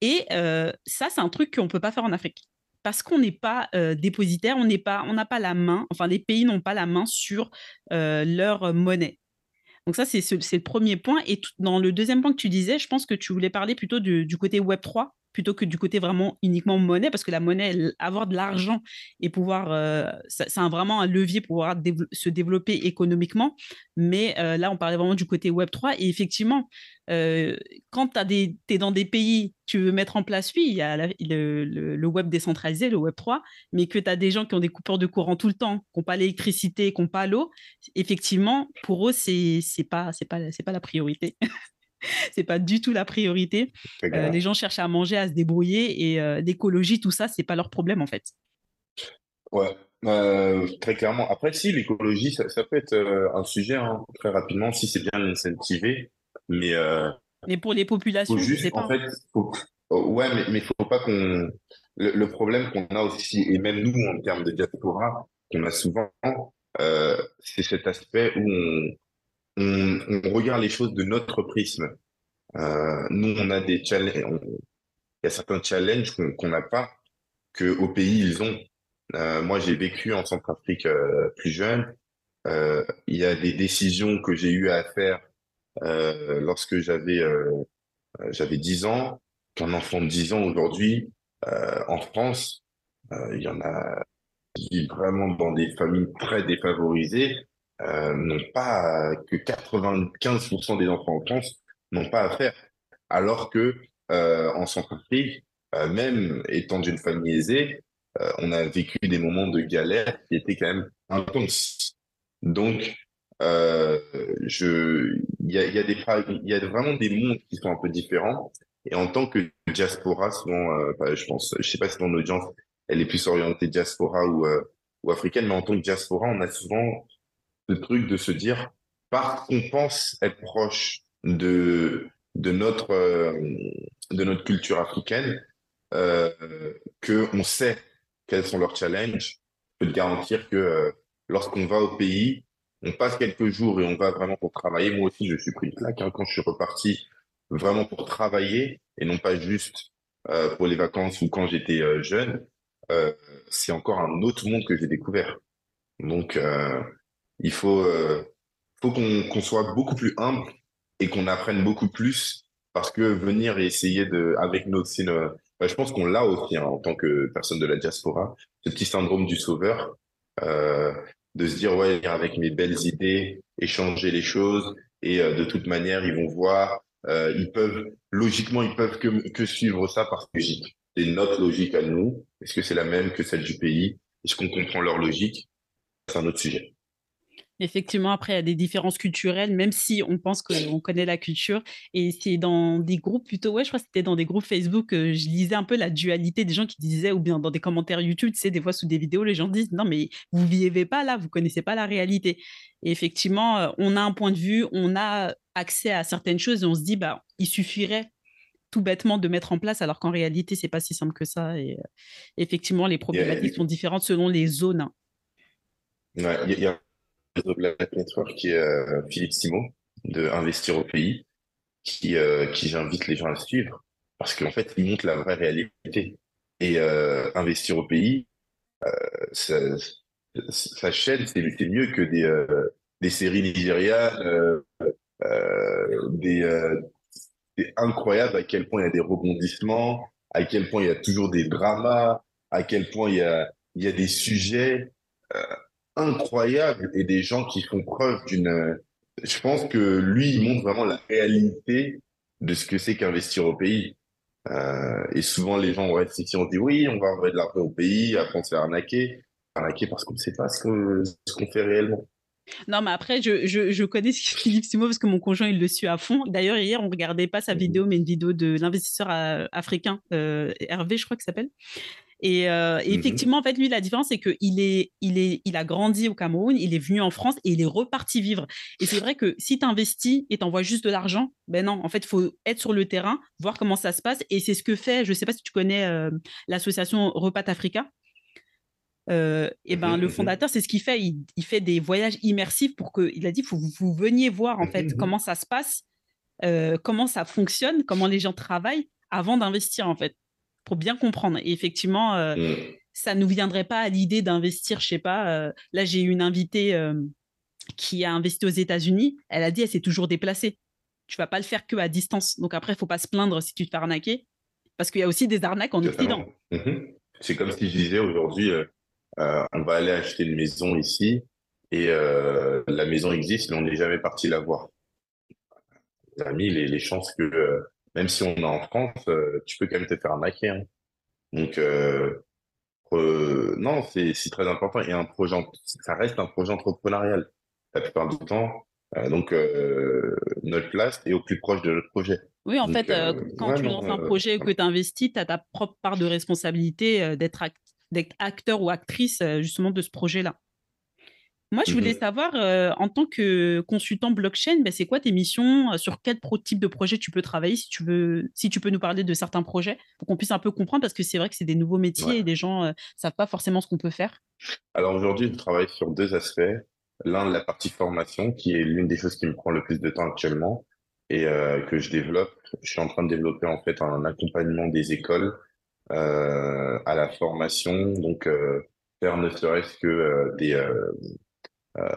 Et euh, ça, c'est un truc qu'on ne peut pas faire en Afrique. Parce qu'on n'est pas euh, dépositaire, on n'est pas, on n'a pas la main, enfin les pays n'ont pas la main sur euh, leur monnaie. Donc ça, c'est le premier point. Et dans le deuxième point que tu disais, je pense que tu voulais parler plutôt du, côté Web 3 plutôt que du côté vraiment uniquement monnaie, parce que la monnaie, avoir de l'argent et pouvoir, euh, c'est vraiment un levier pour pouvoir se développer économiquement. Mais euh, là, on parlait vraiment du côté Web 3. Et effectivement, euh, quand tu es dans des pays, tu veux mettre en place, oui, il y a le, le, web décentralisé, le Web 3, mais que tu as des gens qui ont des coupures de courant tout le temps, qui n'ont pas l'électricité, qui n'ont pas l'eau, effectivement, pour eux, ce n'est pas, pas, pas la priorité. c'est pas du tout la priorité. Euh, les gens cherchent à manger, à se débrouiller et euh, l'écologie, tout ça, c'est pas leur problème en fait.
Ouais, euh, très clairement. Après, si l'écologie, ça, ça, peut être euh, un sujet hein, très rapidement si c'est bien incentivé, mais.
mais pour les populations,
juste,
sais pas.
En fait, faut... oh, ouais, mais il faut pas qu'on. Le, le, problème qu'on a aussi, et même nous en termes de diaspora, qu'on a souvent, c'est cet aspect où on on, regarde les choses de notre prisme. Euh, nous, on a des challenges, il y a certains challenges qu'on n'a pas, que au pays ils ont. Euh, moi, j'ai vécu en Centrafrique euh, plus jeune. Il y a des décisions que j'ai eu à faire lorsque j'avais j'avais 10 ans, qu'un enfant de 10 ans aujourd'hui en France, il y en a vivent vraiment dans des familles très défavorisées euh, n'ont pas que 95% des enfants en France n'ont pas à faire, alors que euh, en Centrafrique, euh, même étant d'une famille aisée, on a vécu des moments de galère qui étaient quand même intenses. Donc, je, il y a, y a des, y a vraiment des mondes qui sont un peu différents. Et en tant que diaspora, souvent, bah, je pense, je sais pas si ton audience, elle est plus orientée diaspora ou, ou africaine, mais en tant que diaspora, on a souvent le truc de se dire, parce qu'on pense être proche de, de, notre, euh, de notre culture africaine, euh, qu'on sait quels sont leurs challenges. Je garantir que euh, lorsqu'on va au pays, on passe quelques jours et on va vraiment pour travailler. Moi aussi, je suis pris de claque hein, quand je suis reparti vraiment pour travailler et non pas juste euh, pour les vacances ou quand j'étais jeune. C'est encore un autre monde que j'ai découvert. Donc, il faut, faut qu'on soit beaucoup plus humble et qu'on apprenne beaucoup plus parce que venir et essayer de, avec nos, bah, je pense qu'on l'a aussi hein, en tant que personne de la diaspora, ce petit syndrome du sauveur, euh, de se dire ouais, avec mes belles idées, échanger les choses et euh, de toute manière ils vont voir, euh, ils peuvent logiquement ils peuvent que, que suivre ça parce que c'est notre logique à nous. Est-ce que c'est la même que celle du pays? Est-ce qu'on comprend leur logique? C'est un autre sujet.
Effectivement, après, il y a des différences culturelles, même si on pense qu'on connaît la culture. Et c'est dans des groupes plutôt, ouais, je crois que c'était dans des groupes Facebook que je lisais un peu la dualité des gens qui disaient, ou bien dans des commentaires YouTube, tu sais, des fois sous des vidéos, les gens disent, non, mais vous vivez pas là, vous connaissez pas la réalité. Et effectivement, euh, on a un point de vue, on a accès à certaines choses et on se dit, bah, il suffirait tout bêtement de mettre en place, alors qu'en réalité, c'est pas si simple que ça. Et euh, effectivement, les problématiques sont différentes selon les zones.
Ouais, il y a de Black Network qui est euh, Philippe Simon de Investir au pays, qui, euh, qui j'invite les gens à suivre parce qu'en fait, il montre la vraie réalité. Et euh, Investir au pays, sa, chaîne, c'est mieux que des, des séries nigérianes, des, c'est incroyable à quel point il y a des rebondissements, à quel point il y a toujours des dramas, à quel point il y a, il y a des sujets incroyable et des gens qui font preuve d'une. Je pense que lui, il montre vraiment la réalité de ce que c'est qu'investir au pays. Euh, et souvent, les gens restent ici, on dit oui, on va envoyer de l'argent au pays, après on se fait arnaquer. Arnaquer parce qu'on ne sait pas ce qu'on fait réellement.
Non, mais après, je, je, je connais Philippe Simo parce que mon conjoint, il le suit à fond. D'ailleurs, hier, on regardait pas sa mhm. vidéo, mais une vidéo de l'investisseur euh, africain, euh, Hervé, je crois qu'il s'appelle. Et, euh, mmh effectivement, en fait, lui, la différence, c'est qu'il est, il est, il a grandi au Cameroun, il est venu en France et il est reparti vivre. Et c'est vrai que si tu investis et t'envoies juste de l'argent, ben non, en fait, il faut être sur le terrain, voir comment ça se passe. Et c'est ce que fait, je ne sais pas si tu connais euh, l'association Repat Africa. Euh, et ben, mmh le mmh fondateur, c'est ce qu'il fait. Il, il, fait des voyages immersifs pour que, il a dit, faut vous veniez voir en fait comment ça se passe, comment ça fonctionne, comment les gens travaillent avant d'investir en fait pour bien comprendre. Et effectivement, euh, mm. ça ne nous viendrait pas à l'idée d'investir, je sais pas. Euh, là, j'ai eu une invitée euh, qui a investi aux États-Unis. Elle a dit, elle s'est toujours déplacée. Tu vas pas le faire que à distance. Donc après, il faut pas se plaindre si tu te fais arnaquer, parce qu'il y a aussi des arnaques en Occident.
Mm-hmm. C'est comme si je disais aujourd'hui, on va aller acheter une maison ici et la maison existe, mais on n'est jamais parti la voir. mis les, les chances que même si on est en France, euh, tu peux quand même te faire arnaquer. Hein. Donc, euh, euh, non, c'est très important. Et un projet, ça reste un projet entrepreneurial la plupart du temps. donc, notre place est au plus proche de notre projet.
Oui, en fait, quand tu lances un projet ou que tu investis, tu as ta propre part de responsabilité d'être acteur ou actrice justement de ce projet-là. Moi, je voulais mmh savoir, euh, en tant que consultant blockchain, ben, c'est quoi tes missions euh, Sur quel type de projet tu peux travailler si tu, veux, si tu peux nous parler de certains projets pour qu'on puisse un peu comprendre parce que c'est vrai que c'est des nouveaux métiers et des gens ne euh, savent pas forcément ce qu'on peut faire.
Alors aujourd'hui, je travaille sur deux aspects. L'un, la partie formation, qui est l'une des choses qui me prend le plus de temps actuellement et que je développe. Je suis en train de développer en fait un accompagnement des écoles à la formation, donc faire ne serait-ce que des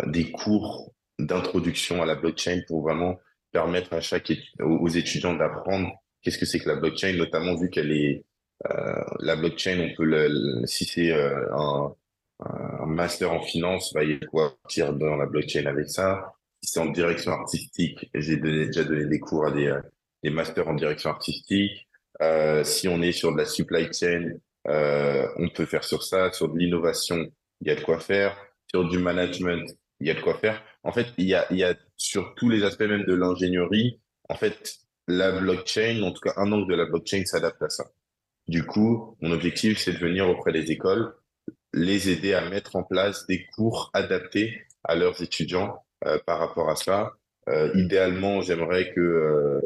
des cours d'introduction à la blockchain pour vraiment permettre à chaque aux étudiants d'apprendre qu'est-ce que c'est que la blockchain, notamment vu qu'elle est euh, la blockchain, on peut le, si c'est euh, un, un, master en finance, va y quoi partir dans la blockchain avec ça. Si c'est en direction artistique, j'ai déjà donné des cours à des, des masters en direction artistique. Euh, si on est sur de la supply chain, on peut faire sur ça, sur de l'innovation, il y a de quoi faire, sur du management, il y a de quoi faire. En fait, il y a, il y a sur tous les aspects même de l'ingénierie, en fait, la blockchain, en tout cas un angle de la blockchain s'adapte à ça. Du coup, mon objectif, c'est de venir auprès des écoles, les aider à mettre en place des cours adaptés à leurs étudiants euh, par rapport à ça. Euh, idéalement, j'aimerais que, euh,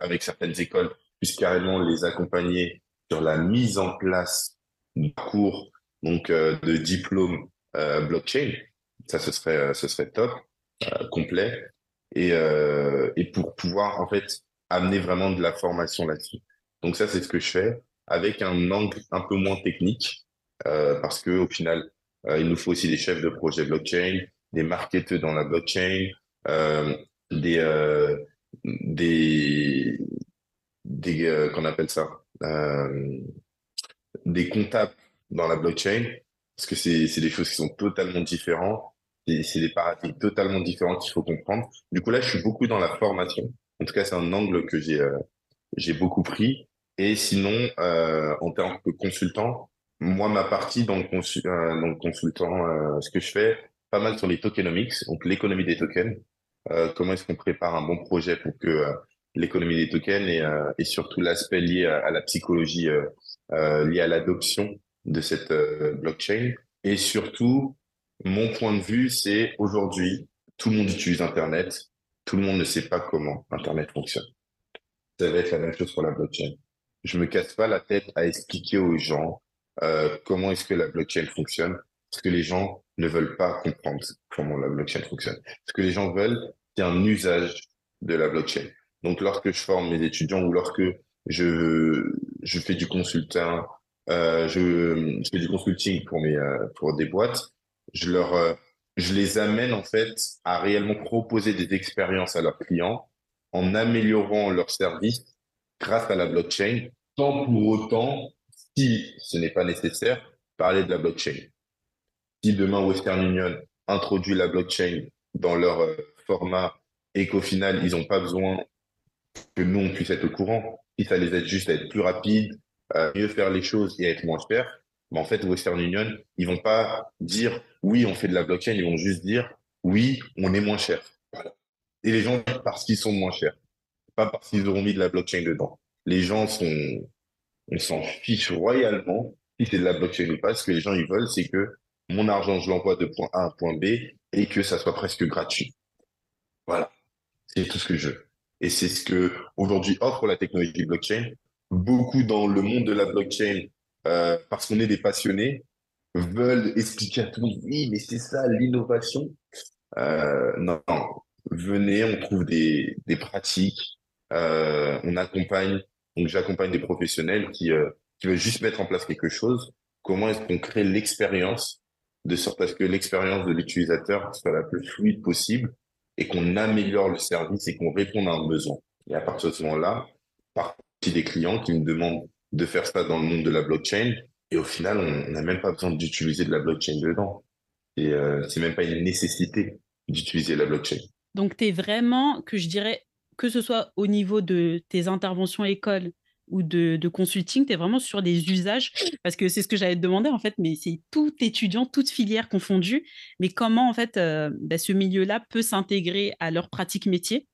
avec certaines écoles, puisse carrément les accompagner sur la mise en place de cours, donc de diplôme blockchain. Ça, ce serait, ce serait top, complet. Et, et pour pouvoir, en fait, amener vraiment de la formation là-dessus. Donc ça, c'est ce que je fais avec un angle un peu moins technique, euh, parce que au final, euh, il nous faut aussi des chefs de projet blockchain, des marketeurs dans la blockchain, euh, des euh, des euh, qu'on appelle ça, des comptables dans la blockchain, parce que c'est des choses qui sont totalement différentes. C'est des paradigmes totalement différents qu'il faut comprendre. Du coup, là, je suis beaucoup dans la formation. En tout cas, c'est un angle que j'ai j'ai beaucoup pris. Et sinon, euh, en tant que consultant, moi, ma partie dans le, euh, consultant, euh, ce que je fais, pas mal sur les tokenomics, donc l'économie des tokens. Euh, comment est-ce qu'on prépare un bon projet pour que euh, l'économie des tokens et, euh, et surtout l'aspect lié à, à, la psychologie, lié à l'adoption de cette blockchain. Et surtout, mon point de vue, c'est aujourd'hui, tout le monde utilise Internet, tout le monde ne sait pas comment Internet fonctionne. Ça va être la même chose pour la blockchain je me casse pas la tête à expliquer aux gens euh, comment est-ce que la blockchain fonctionne, parce que les gens ne veulent pas comprendre comment la blockchain fonctionne. Ce que les gens veulent, c'est un usage de la blockchain. Donc, lorsque je forme mes étudiants ou lorsque je, je fais du consultant, euh, je, je, fais du consulting pour mes, euh, pour des boîtes, je leur, euh, je les amène en fait à réellement proposer des expériences à leurs clients en améliorant leur service grâce à la blockchain, sans pour autant, si ce n'est pas nécessaire, parler de la blockchain. Si demain Western Union introduit la blockchain dans leur euh, format et qu'au final, ils n'ont pas besoin que nous, on puisse être au courant, si ça les aide juste à être plus rapides, à mieux faire les choses et être moins cher, mais en fait, Western Union, ils vont pas dire oui, on fait de la blockchain, ils vont juste dire oui, on est moins cher. Et les gens, parce qu'ils sont moins chers pas parce qu'ils auront mis de la blockchain dedans. Les gens sont, on s'en fiche royalement si c'est de la blockchain ou pas. Ce que les gens ils veulent, c'est que mon argent, je l'envoie de point A à point B et que ça soit presque gratuit. Voilà. C'est tout ce que je veux. Et c'est ce que aujourd'hui offre la technologie blockchain. Beaucoup dans le monde de la blockchain, euh, parce qu'on est des passionnés, veulent expliquer à tout le monde, oui, mais c'est ça l'innovation. Euh, non, venez, on trouve des, des pratiques, euh, on accompagne, donc j'accompagne des professionnels qui, euh, qui veulent juste mettre en place quelque chose. Comment est-ce qu'on crée l'expérience de sorte à ce que l'expérience de l'utilisateur soit la plus fluide possible et qu'on améliore le service et qu'on réponde à un besoin. Et à partir de ce moment-là, partie des clients qui me demandent de faire ça dans le monde de la blockchain, et au final, on n'a même pas besoin d'utiliser de la blockchain dedans. Et euh, c'est même pas une nécessité d'utiliser la blockchain.
Donc, tu es vraiment, que je dirais, que ce soit au niveau de tes interventions école ou de, consulting, tu es vraiment sur des usages, parce que c'est ce que j'allais te demander en fait, mais c'est tout étudiant, toute filière confondue, mais comment en fait euh, bah, ce milieu-là peut s'intégrer à leur pratique métier?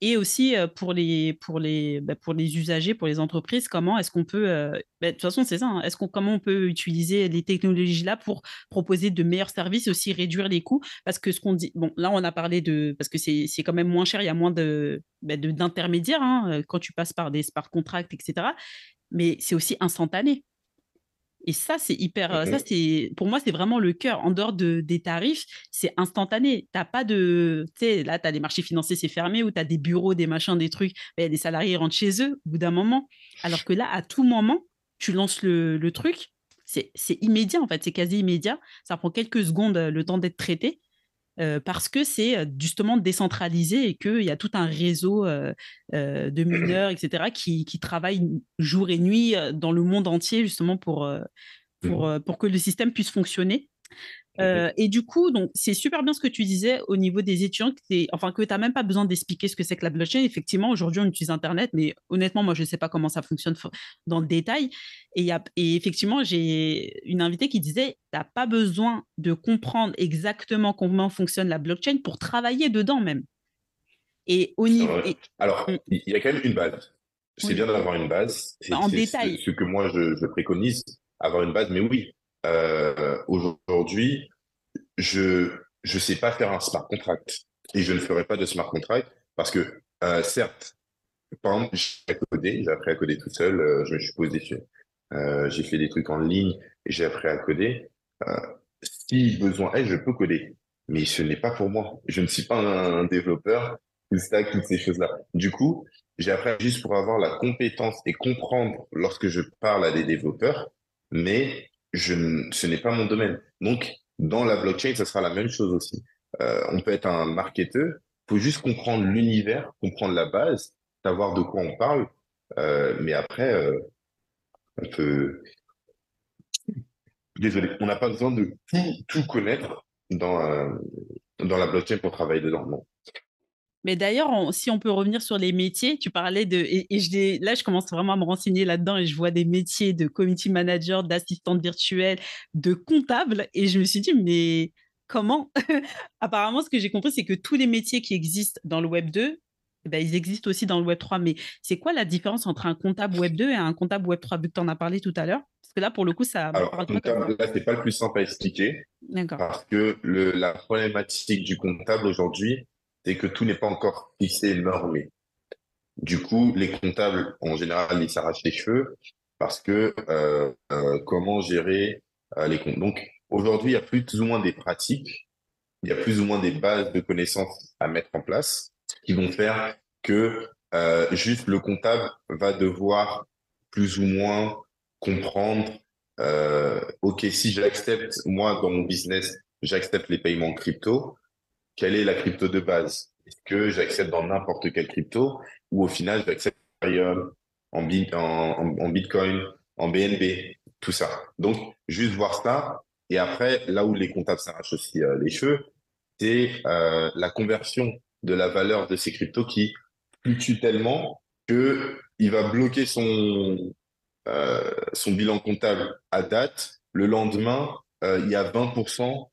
Et aussi pour les, pour, les, bah, pour les usagers, pour les entreprises, comment est-ce qu'on peut, bah, de toute façon c'est ça, hein, est-ce qu'on, comment on peut utiliser les technologies là pour proposer de meilleurs services, aussi réduire les coûts, parce que ce qu'on dit, bon là on a parlé de, parce que c'est, quand même moins cher, il y a moins de, bah, d'intermédiaires hein, quand tu passes par des smart contracts, etc. Mais c'est aussi instantané. Et ça, c'est hyper. Ça, c'est pour moi, c'est vraiment le cœur. En dehors de, des tarifs, c'est instantané. T'as pas de. Tu sais, là, tu as des marchés financiers, c'est fermé, ou tu as des bureaux, des machins, des trucs. Il y a des salariés rentrent chez eux au bout d'un moment. Alors que là, à tout moment, tu lances le, le truc. C'est immédiat, en fait. C'est quasi immédiat. Ça prend quelques secondes le temps d'être traité. Euh, parce que c'est justement décentralisé et qu'il y a tout un réseau euh, euh, de mineurs, etc., qui, qui, travaillent jour et nuit dans le monde entier justement pour, pour, mmh. pour que le système puisse fonctionner. Euh, et du coup, donc c'est super bien ce que tu disais au niveau des étudiants, que enfin que tu n'as même pas besoin d'expliquer ce que c'est que la blockchain. Effectivement, aujourd'hui, on utilise Internet, mais honnêtement, moi, je ne sais pas comment ça fonctionne dans le détail. Et, y a, et effectivement, j'ai une invitée qui disait, tu n'as pas besoin de comprendre exactement comment fonctionne la blockchain pour travailler dedans même.
Et au niveau... Alors, il y a quand même une base. C'est bien d'avoir une base.
Bah, en détail.
Ce, que moi, je, préconise, avoir une base. Mais oui, euh, aujourd'hui, je ne sais pas faire un smart contract. Et je ne ferai pas de smart contract parce que, euh, certes, par exemple, j'ai appris j'ai appris à coder tout seul, euh, je me suis posé euh, j'ai fait des trucs en ligne et j'ai appris à coder. si besoin est, je peux coder. Mais ce n'est pas pour moi. Je ne suis pas un, développeur tout stack, toutes ces choses-là. Du coup, j'ai appris juste pour avoir la compétence et comprendre lorsque je parle à des développeurs, mais je, ce n'est pas mon domaine. Donc, dans la blockchain, ce sera la même chose aussi. Euh, on peut être un marketeur, il faut juste comprendre l'univers, comprendre la base, savoir de quoi on parle, euh, mais après, euh, on peut... Désolé, on n'a pas besoin de tout, connaître dans, dans la blockchain pour travailler dedans. Non.
Mais d'ailleurs, si on peut revenir sur les métiers, tu parlais de. Et, je là, je commence vraiment à me renseigner là-dedans et je vois des métiers de community manager, d'assistante virtuelle, de comptable. Et je me suis dit, mais comment? Apparemment, ce que j'ai compris, c'est que tous les métiers qui existent dans le Web 2, eh ben, ils existent aussi dans le Web 3. Mais c'est quoi la différence entre un comptable Web 2 et un comptable Web 3 Vu que tu en as parlé tout à l'heure. Parce que là, pour le coup, ça.
Alors, comptable, là, c'est pas le plus simple à expliquer. D'accord. Parce que le, la problématique du comptable aujourd'hui, c'est que tout n'est pas encore fixé et normé. Du coup, les comptables, en général, ils s'arrachent les cheveux parce que euh, euh, comment gérer euh, les comptes. Donc, aujourd'hui, il y a plus ou moins des pratiques, il y a plus ou moins des bases de connaissances à mettre en place qui vont faire que juste le comptable va devoir plus ou moins comprendre, OK, si j'accepte, moi, dans mon business, j'accepte les paiements crypto, quelle est la crypto de base? Est-ce que j'accepte dans n'importe quelle crypto ou au final j'accepte en, en, Bitcoin, en BNB, tout ça. Donc, juste voir ça. Et après, là où les comptables s'arrachent aussi euh, les cheveux, c'est euh, la conversion de la valeur de ces cryptos qui fluctue tellement que il va bloquer son, euh, son bilan comptable à date. Le lendemain, il y a 20%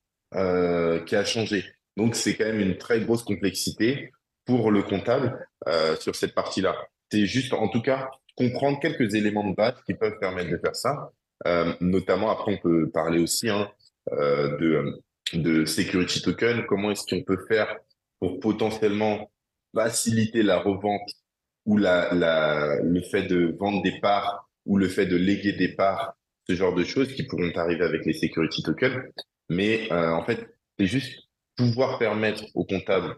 qui a changé. Donc, c'est quand même une très grosse complexité pour le comptable euh, sur cette partie-là. C'est juste, en tout cas, comprendre quelques éléments de base qui peuvent permettre de faire ça. Euh, notamment, après, on peut parler aussi hein, euh, de, de security token. Comment est-ce qu'on peut faire pour potentiellement faciliter la revente ou la, la, le fait de vendre des parts ou le fait de léguer des parts, ce genre de choses qui pourront arriver avec les security tokens. Mais euh, en fait, c'est juste pouvoir permettre aux comptables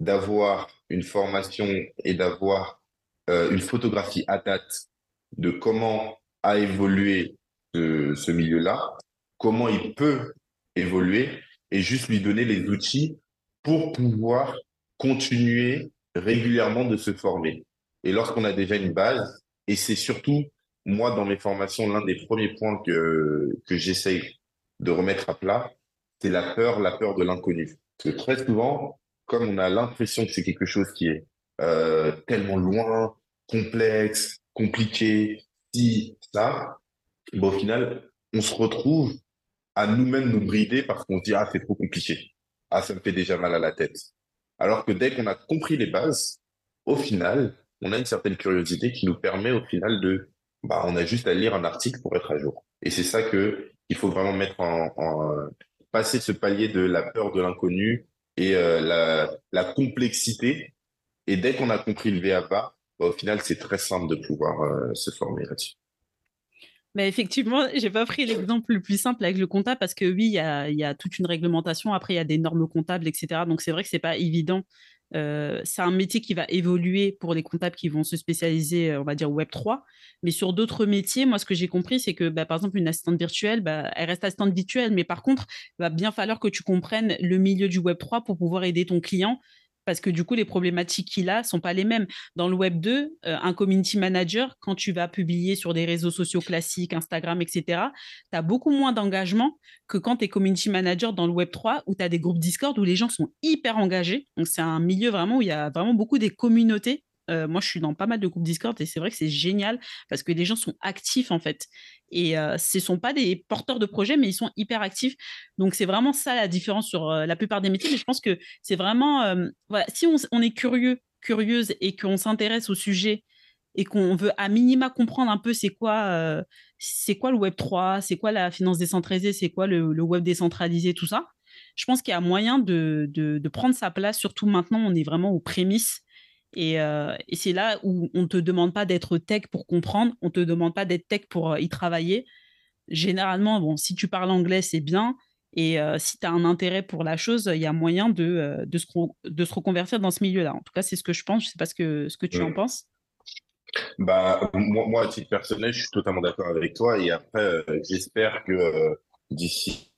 d'avoir une formation et d'avoir euh, une photographie à date de comment a évolué ce, milieu-là, comment il peut évoluer et juste lui donner les outils pour pouvoir continuer régulièrement de se former. Et lorsqu'on a déjà une base, et c'est surtout, moi, dans mes formations, l'un des premiers points que, que j'essaye de remettre à plat, c'est la peur, la peur de l'inconnu. Parce que très souvent, comme on a l'impression que c'est quelque chose qui est euh, tellement loin, complexe, compliqué, si, ça, bon, au final, on se retrouve à nous-mêmes nous brider parce qu'on se dit, ah, c'est trop compliqué. Ah, ça me fait déjà mal à la tête. Alors que dès qu'on a compris les bases, au final, on a une certaine curiosité qui nous permet au final de, bah, on a juste à lire un article pour être à jour. Et c'est ça que il faut vraiment mettre en, passer ce palier de la peur de l'inconnu et euh, la, complexité. Et dès qu'on a compris le VAPA, bah, au final, c'est très simple de pouvoir euh, se former là-dessus.
Mais effectivement, j'ai pas pris l'exemple le plus simple avec le comptable parce que oui, il y y a, toute une réglementation. Après, il y a des normes comptables, etc. Donc c'est vrai que c'est pas évident euh, c'est un métier qui va évoluer pour les comptables qui vont se spécialiser, euh, on va dire, Web 3. Mais sur d'autres métiers, moi, ce que j'ai compris, c'est que, bah, par exemple, une assistante virtuelle, bah, elle reste assistante virtuelle, mais par contre, il va bien falloir que tu comprennes le milieu du Web 3 pour pouvoir aider ton client parce que du coup, les problématiques qu'il a sont pas les mêmes. Dans le Web 2, euh, un community manager, quand tu vas publier sur des réseaux sociaux classiques, Instagram, etc., tu as beaucoup moins d'engagement que quand tu es community manager dans le Web 3, où tu as des groupes Discord où les gens sont hyper engagés. Donc, c'est un milieu vraiment où il y a vraiment beaucoup des communautés euh, moi, je suis dans pas mal de groupes Discord et c'est vrai que c'est génial parce que les gens sont actifs en fait. Et euh, ce ne sont pas des porteurs de projets, mais ils sont hyper actifs. Donc, c'est vraiment ça la différence sur euh, la plupart des métiers. Mais je pense que c'est vraiment, si on, est curieux, curieuse et qu'on s'intéresse au sujet et qu'on veut à minima comprendre un peu c'est quoi, c'est quoi le Web 3, c'est quoi la finance décentralisée, c'est quoi le, web décentralisé, tout ça. Je pense qu'il y a moyen de, de, prendre sa place, surtout maintenant, on est vraiment aux prémices euh, et, c'est là où on ne te demande pas d'être tech pour comprendre, on ne te demande pas d'être tech pour euh, y travailler. Généralement, bon, si tu parles anglais, c'est bien. Et euh, si tu as un intérêt pour la chose, il y a moyen de, de, se, de se reconvertir dans ce milieu-là. En tout cas, c'est ce que je pense. Je ne sais pas ce que, ce que tu en penses.
Bah, moi, moi, à titre personnel, je suis totalement d'accord avec toi. Et après, j'espère que d'ici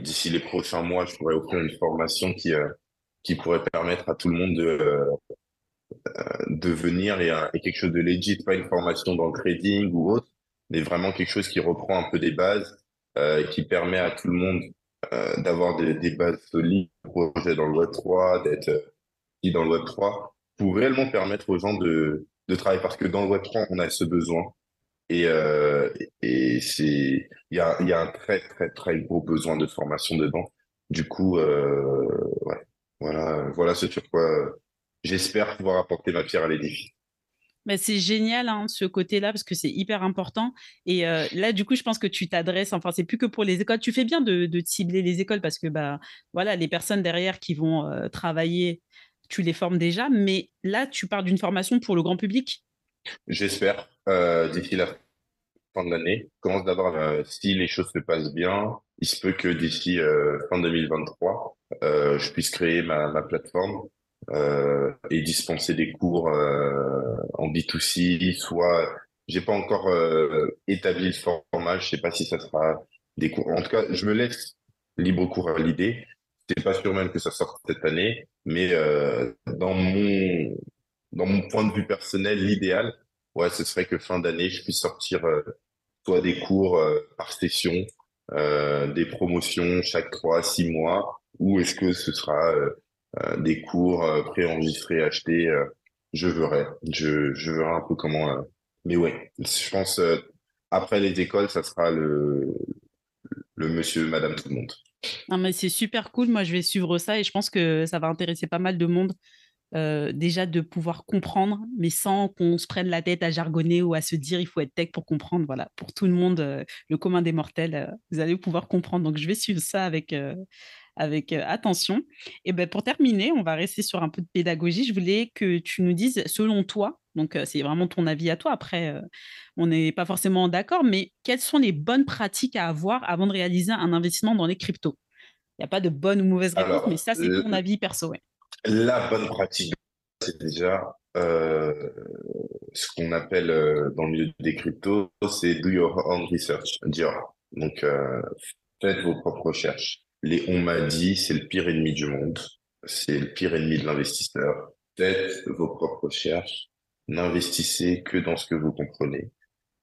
d'ici les prochains mois, je pourrais offrir une formation qui, qui pourrait permettre à tout le monde de, euh, de venir et, et, quelque chose de legit, pas une formation dans le trading ou autre, mais vraiment quelque chose qui reprend un peu des bases, euh, qui permet à tout le monde euh, d'avoir des, des, bases solides, projet dans le Web 3, d'être euh, dans le Web 3, pour réellement permettre aux gens de, de travailler, parce que dans le Web 3, on a ce besoin. Et, euh, et c'est, il y a, y a un très, très, très gros besoin de formation dedans. Du coup, euh, ouais, voilà, voilà ce sur quoi euh, j'espère pouvoir apporter ma pierre à l'édifice.
C'est génial hein, ce côté-là parce que c'est hyper important. Et euh, là, du coup, je pense que tu t'adresses. Enfin, c'est plus que pour les écoles. Tu fais bien de, cibler les écoles parce que bah voilà, les personnes derrière qui vont euh, travailler, tu les formes déjà. Mais là, tu parles d'une formation pour le grand public?
J'espère d'ici la fin de l'année. Commence d'abord si les choses se passent bien. Il se peut que d'ici fin 2023, euh, je puisse créer ma, ma plateforme euh, et dispenser des cours euh, en B2C, soit j'ai pas encore euh, établi le format, je sais pas si ça sera des cours. En tout cas, je me laisse libre cours à l'idée. C'est pas sûr même que ça sorte cette année, mais euh, dans mon dans mon point de vue personnel, l'idéal, ouais, ce serait que fin d'année, je puisse sortir euh, soit des cours par session, des promotions chaque trois, six mois, ou est-ce que ce sera euh, euh, des cours euh, préenregistrés, achetés Je verrai. Je, je verrai un peu comment. mais ouais, je pense après les écoles, ça sera le, le monsieur, madame, tout le monde.
Mais c'est super cool. Moi, je vais suivre ça et je pense que ça va intéresser pas mal de monde. Déjà de pouvoir comprendre, mais sans qu'on se prenne la tête à jargonner ou à se dire il faut être tech pour comprendre. Voilà, pour tout le monde, le commun des mortels, vous allez pouvoir comprendre. Donc, je vais suivre ça avec, avec attention. Et ben, pour terminer, on va rester sur un peu de pédagogie. Je voulais que tu nous dises, selon toi, donc c'est vraiment ton avis à toi, après, on n'est pas forcément d'accord, mais quelles sont les bonnes pratiques à avoir avant de réaliser un investissement dans les cryptos? Il n'y a pas de bonne ou mauvaise réponse, mais ça, c'est ton avis perso.
La bonne pratique, c'est déjà ce qu'on appelle dans le milieu des cryptos, c'est do your own research, Donc, faites vos propres recherches. Les on m'a dit, c'est le pire ennemi du monde. C'est le pire ennemi de l'investisseur. Faites vos propres recherches. N'investissez que dans ce que vous comprenez.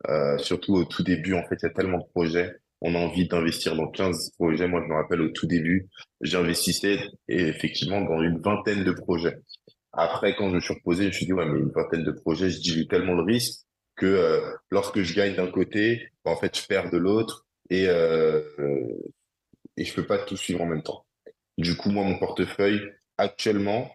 Euh, surtout au tout début, en fait, il y a tellement de projets. On a envie d'investir dans 15 projets. Moi, je me rappelle au tout début, j'investissais effectivement dans une vingtaine de projets. Après, quand je me suis reposé, je me suis dit, ouais, mais une vingtaine de projets, je dilue tellement le risque que euh, lorsque je gagne d'un côté, bah, en fait, je perds de l'autre. Et euh, et je peux pas tout suivre en même temps. Du coup, moi, mon portefeuille, actuellement,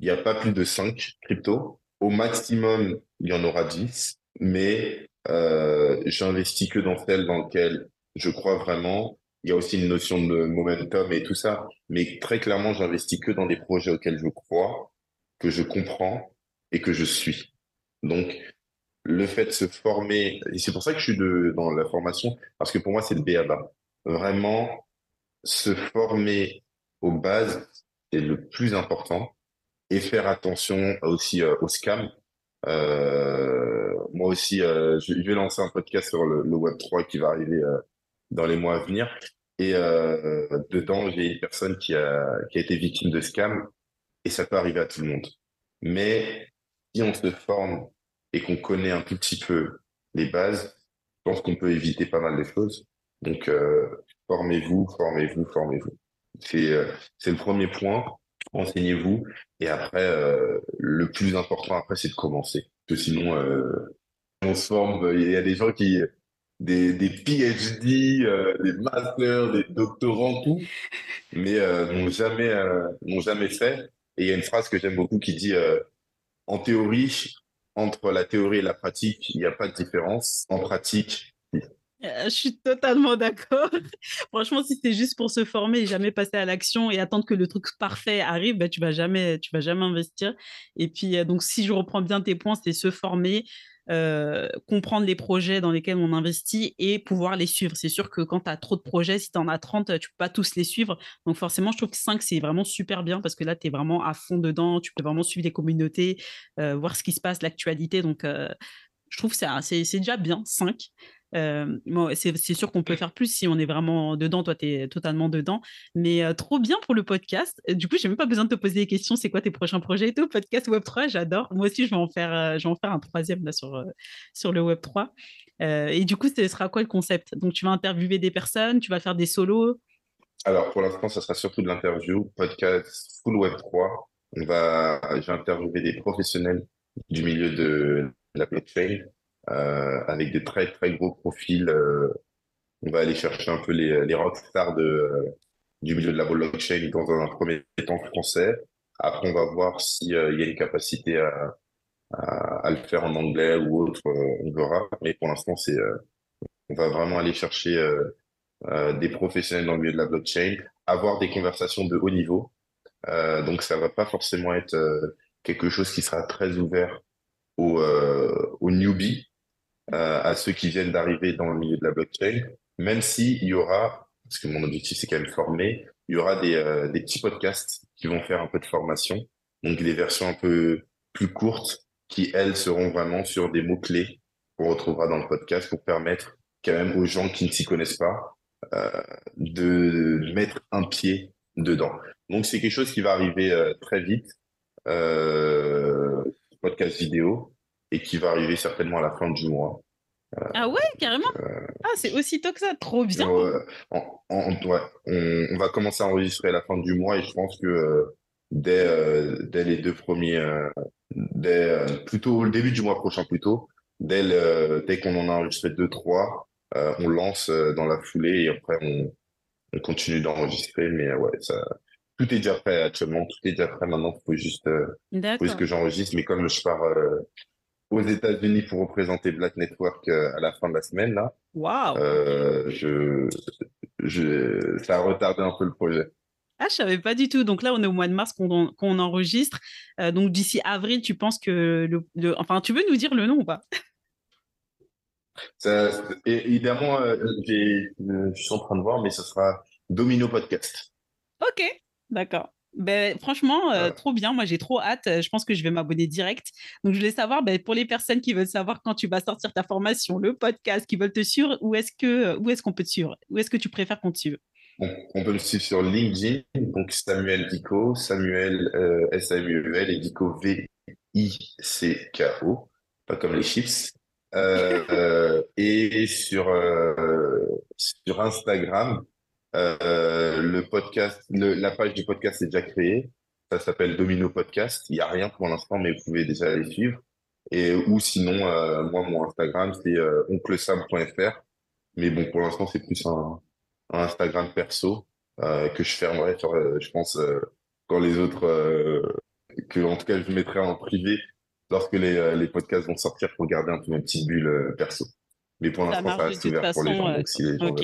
il n'y a pas plus de 5 cryptos. Au maximum, il y en aura 10, mais euh, j'investis que dans celles dans lesquelles je crois vraiment. Il y a aussi une notion de momentum et tout ça, mais très clairement, j'investis que dans des projets auxquels je crois, que je comprends et que je suis. Donc, le fait de se former, et c'est pour ça que je suis dans la formation, parce que pour moi, c'est le BABA. Vraiment, se former aux bases est le plus important et faire attention aussi euh, aux scams. Euh, moi aussi, euh, je, vais lancer un podcast sur le, Web 3 qui va arriver dans les mois à venir. Et dedans, j'ai une personne qui a, qui a été victime de scam. et ça peut arriver à tout le monde. Mais si on se forme et qu'on connaît un tout petit peu les bases, je pense qu'on peut éviter pas mal de choses. Donc, euh, formez-vous, formez-vous, formez-vous. C'est euh, le premier point. Renseignez-vous. Et après, euh, le plus important après, c'est de commencer. Parce que sinon, on se forme. Il y a des gens qui des, des PhD, des masters, des doctorants, tout, mais n'ont jamais n'ont jamais fait. Et il y a une phrase que j'aime beaucoup qui dit en théorie, entre la théorie et la pratique, il n'y a pas de différence. En pratique,
euh, je suis totalement d'accord. Franchement, si c'est juste pour se former et jamais passer à l'action et attendre que le truc parfait arrive, ben, tu vas vas jamais investir. Et puis, euh, donc, si je reprends bien tes points, c'est se former, euh, comprendre les projets dans lesquels on investit et pouvoir les suivre. C'est sûr que quand tu as trop de projets, si tu en as 30, tu ne peux pas tous les suivre. Donc forcément, je trouve que 5, c'est vraiment super bien parce que là, tu es vraiment à fond dedans, tu peux vraiment suivre les communautés, voir ce qui se passe, l'actualité. Donc, je trouve que c'est déjà bien, 5. Euh, c'est sûr qu'on peut faire plus si on est vraiment dedans. Toi, tu es totalement dedans. Mais euh, trop bien pour le podcast. Du coup, j'ai même pas besoin de te poser des questions. C'est quoi tes prochains projets et tout Podcast Web3, j'adore. Moi aussi, je vais en faire, euh, je vais en faire un troisième là, sur, sur le Web3. et du coup, ce sera quoi le concept? Donc, tu vas interviewer des personnes, tu vas faire des solos?
Alors, pour l'instant, ça sera surtout de l'interview. Podcast full Web3. On va, je vais interviewer des professionnels du milieu de la blockchain euh, avec des très très gros profils. Euh, on va aller chercher un peu les, les rockstars de, euh, du milieu de la blockchain dans un premier temps français. Après, on va voir s'il y a une capacité à, à, le faire en anglais ou autre, on verra. Mais pour l'instant, c'est, on va vraiment aller chercher des professionnels dans le milieu de la blockchain, avoir des conversations de haut niveau. Donc, ça va pas forcément être quelque chose qui sera très ouvert aux, aux newbies, euh, à ceux qui viennent d'arriver dans le milieu de la blockchain, même s'il y aura, parce que mon objectif c'est quand même former, il y aura des, euh, petits podcasts qui vont faire un peu de formation, donc des versions un peu plus courtes qui, elles, seront vraiment sur des mots-clés qu'on retrouvera dans le podcast pour permettre quand même aux gens qui ne s'y connaissent pas euh, de mettre un pied dedans. Donc c'est quelque chose qui va arriver euh, très vite, euh, podcast vidéo, et qui va arriver certainement à la fin du mois.
ah ouais, carrément euh, Ah, c'est aussitôt que ça, trop bien
on, on, va commencer à enregistrer à la fin du mois et je pense que euh, dès, euh, dès les deux premiers, dès, plutôt le début du mois prochain plutôt, dès, dès qu'on en a enregistré deux, trois, on lance dans la foulée et après on, on continue d'enregistrer. Mais ouais, ça, tout est déjà prêt actuellement, tout est déjà prêt maintenant. Il faut juste, faut juste que j'enregistre. Mais comme je pars aux États-Unis pour représenter Black Network euh, à la fin de la semaine là. Euh, je, je, ça a retardé un peu le projet.
Ah, je savais pas du tout. Donc là, on est au mois de mars qu'on enregistre. Euh, donc d'ici avril, tu penses que le, enfin, tu veux nous dire le nom ou pas?
Ça, Évidemment, euh, je suis en train de voir, mais ce sera Domino Podcast.
Ok, d'accord. Ben, franchement, euh, trop bien. Moi, j'ai trop hâte. Je pense que je vais m'abonner direct. Donc, je voulais savoir, ben, pour les personnes qui veulent savoir quand tu vas sortir ta formation, le podcast, qui veulent te suivre, où est-ce que, où est-ce qu'on peut te suivre? Où est-ce que tu préfères qu'on te suive?
On, peut me suivre sur LinkedIn, donc Samuel Dico, Samuel euh, S-A-M-U-E-L et Dico V-I-C-K-O, pas comme les chips. Euh, et sur, sur Instagram, euh, le podcast, la page du podcast est déjà créée. Ça s'appelle Domino Podcast. Il n'y a rien pour l'instant, mais vous pouvez déjà aller suivre. Et ou sinon, euh, moi, mon Instagram, c'est euh, onclesam.fr. Mais bon, pour l'instant, c'est plus un, Instagram perso euh, que je fermerai, je pense, quand les autres, que en tout cas, je mettrai en privé lorsque les, les podcasts vont sortir pour garder un peu ma petite bulle perso. Mais pour l'instant, ça reste ouvert pour les gens. Donc, si les gens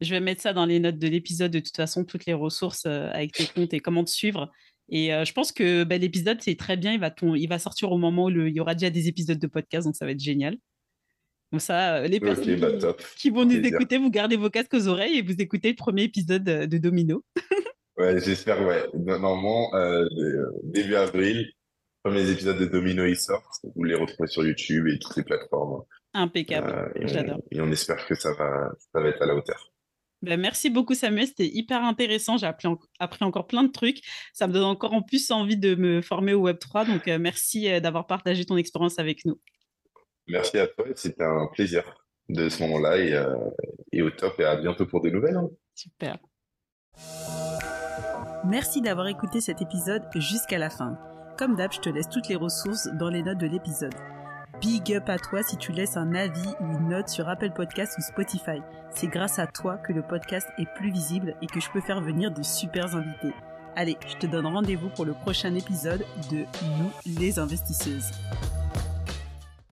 je vais mettre ça dans les notes de l'épisode, de toute façon, toutes les ressources euh, avec tes comptes et comment te suivre. Et euh, je pense que bah, l'épisode, c'est très bien. Il va, il va sortir au moment où il y aura déjà des épisodes de podcast, donc ça va être génial. Donc ça, euh, les personnes bah, qui, vont nous écouter, vous gardez vos casques aux oreilles et vous écoutez le premier épisode de Domino.
ouais, j'espère, ouais. Normalement, début avril, premiers épisodes de Domino, ils sortent. Vous les retrouvez sur YouTube et toutes les plateformes.
Impeccable, j'adore.
Et on espère que ça va, ça va être à la hauteur.
Ben, merci beaucoup Samuel, c'était hyper intéressant. J'ai appris, appris, encore plein de trucs. Ça me donne encore en plus envie de me former au Web3. Donc euh, merci euh, d'avoir partagé ton expérience avec nous.
Merci à toi, c'était un plaisir de ce moment-là et, euh, et, au top et à bientôt pour de nouvelles. Hein.
Super. Merci d'avoir écouté cet épisode jusqu'à la fin. Comme d'hab, je te laisse toutes les ressources dans les notes de l'épisode. Big up à toi si tu laisses un avis ou une note sur Apple Podcast ou Spotify. C'est grâce à toi que le podcast est plus visible et que je peux faire venir de super invités. Allez, je te donne rendez-vous pour le prochain épisode de Nous les investisseuses.